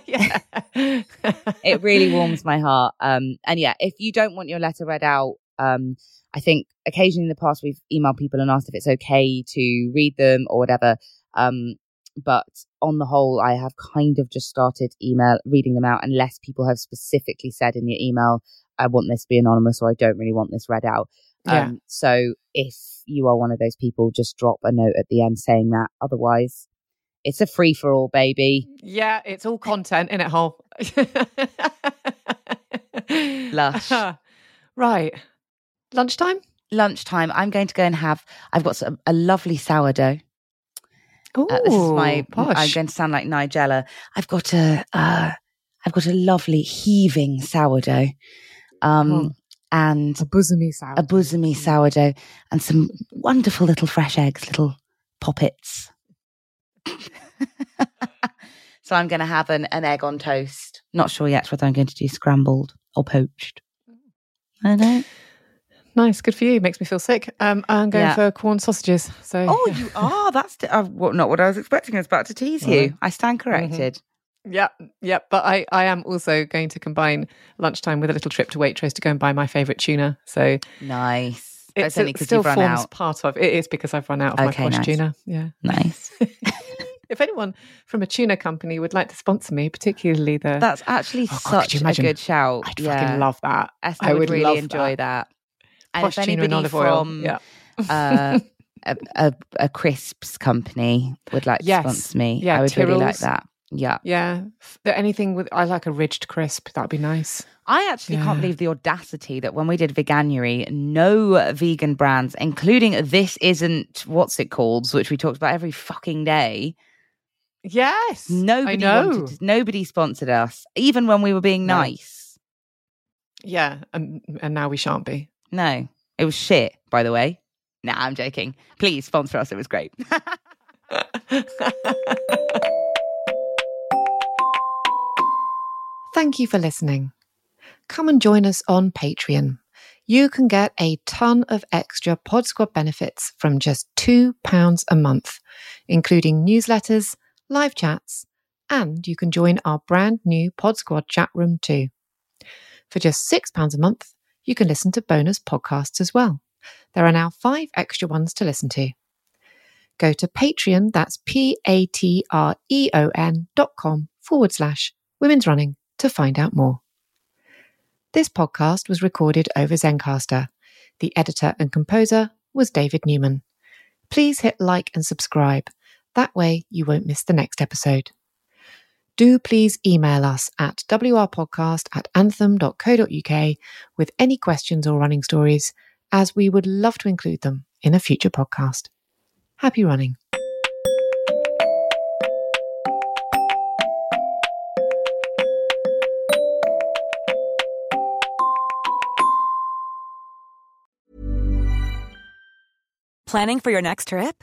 [laughs] yeah it really warms [laughs] my heart. Um, and yeah, if you don't want your letter read out, um, I think occasionally in the past we've emailed people and asked if it's okay to read them or whatever. Um, but on the whole, I have kind of just started email reading them out unless people have specifically said in your email, I want this to be anonymous or I don't really want this read out. Yeah. Um, so if you are one of those people, just drop a note at the end saying that. Otherwise, it's a free for all, baby. Yeah, it's all content in it whole. Lush. [laughs] right. Lunchtime? lunchtime, I'm going to go and have. I've got some, a lovely sourdough. Oh, Uh, this is my. posh. I'm going to sound like Nigella. I've got a. Uh, I've got a lovely heaving sourdough, um, Oh. and a bosomy salad. a bosomy sourdough, and some wonderful little fresh eggs, little poppets. [laughs] [laughs] so I'm going to have an, an egg on toast. Not sure yet whether I'm going to do scrambled or poached. I don't know. Nice, good for you. Makes me feel sick. Um, I'm going Yeah. for corn sausages. So Oh, you are. That's t- uh, what, not what I was expecting. I was about to tease you. I stand corrected. Yeah, yeah. But I, I am also going to combine lunchtime with a little trip to Waitrose to go and buy my favourite tuna. So Nice. it That's only it still you've run forms out. part of it. Is because I've run out of Okay, my posh nice. tuna. Yeah. Nice. [laughs] If anyone from a tuna company would like to sponsor me, particularly the That's actually Oh, God, such a good shout. I'd yeah. fucking love that. Esther I would, would really enjoy that. And Posh if and anybody oil. from Yeah. uh, a, a, a crisps company would like to Yes. sponsor me, Yeah, I would really like that. Yeah. Yeah. Anything with I like a ridged crisp. That'd be nice. I actually Yeah. can't believe the audacity that when we did Veganuary, no vegan brands, including this isn't what's it called, which we talked about every fucking day. Yes. Nobody wanted, nobody sponsored us, even when we were being No. nice. Yeah. And and now we shan't be. No, it was shit. By the way, nah, I'm joking. Please sponsor us. It was great. [laughs] Thank you for listening. Come and join us on Patreon. You can get a ton of extra Pod Squad benefits from just £2 a month, including newsletters, live chats, and you can join our brand new Pod Squad chat room too. For just £6 a month, you can listen to bonus podcasts as well. There are now five extra ones to listen to. Go to Patreon, that's P A T R E O N dot com forward slash women's running to find out more. This podcast was recorded over Zencastr. The editor and composer was David Newman. Please hit like and subscribe. That way you won't miss the next episode. Do please email us at wrpodcast at anthem.co.uk with any questions or running stories, as we would love to include them in a future podcast. Happy running. Planning for your next trip?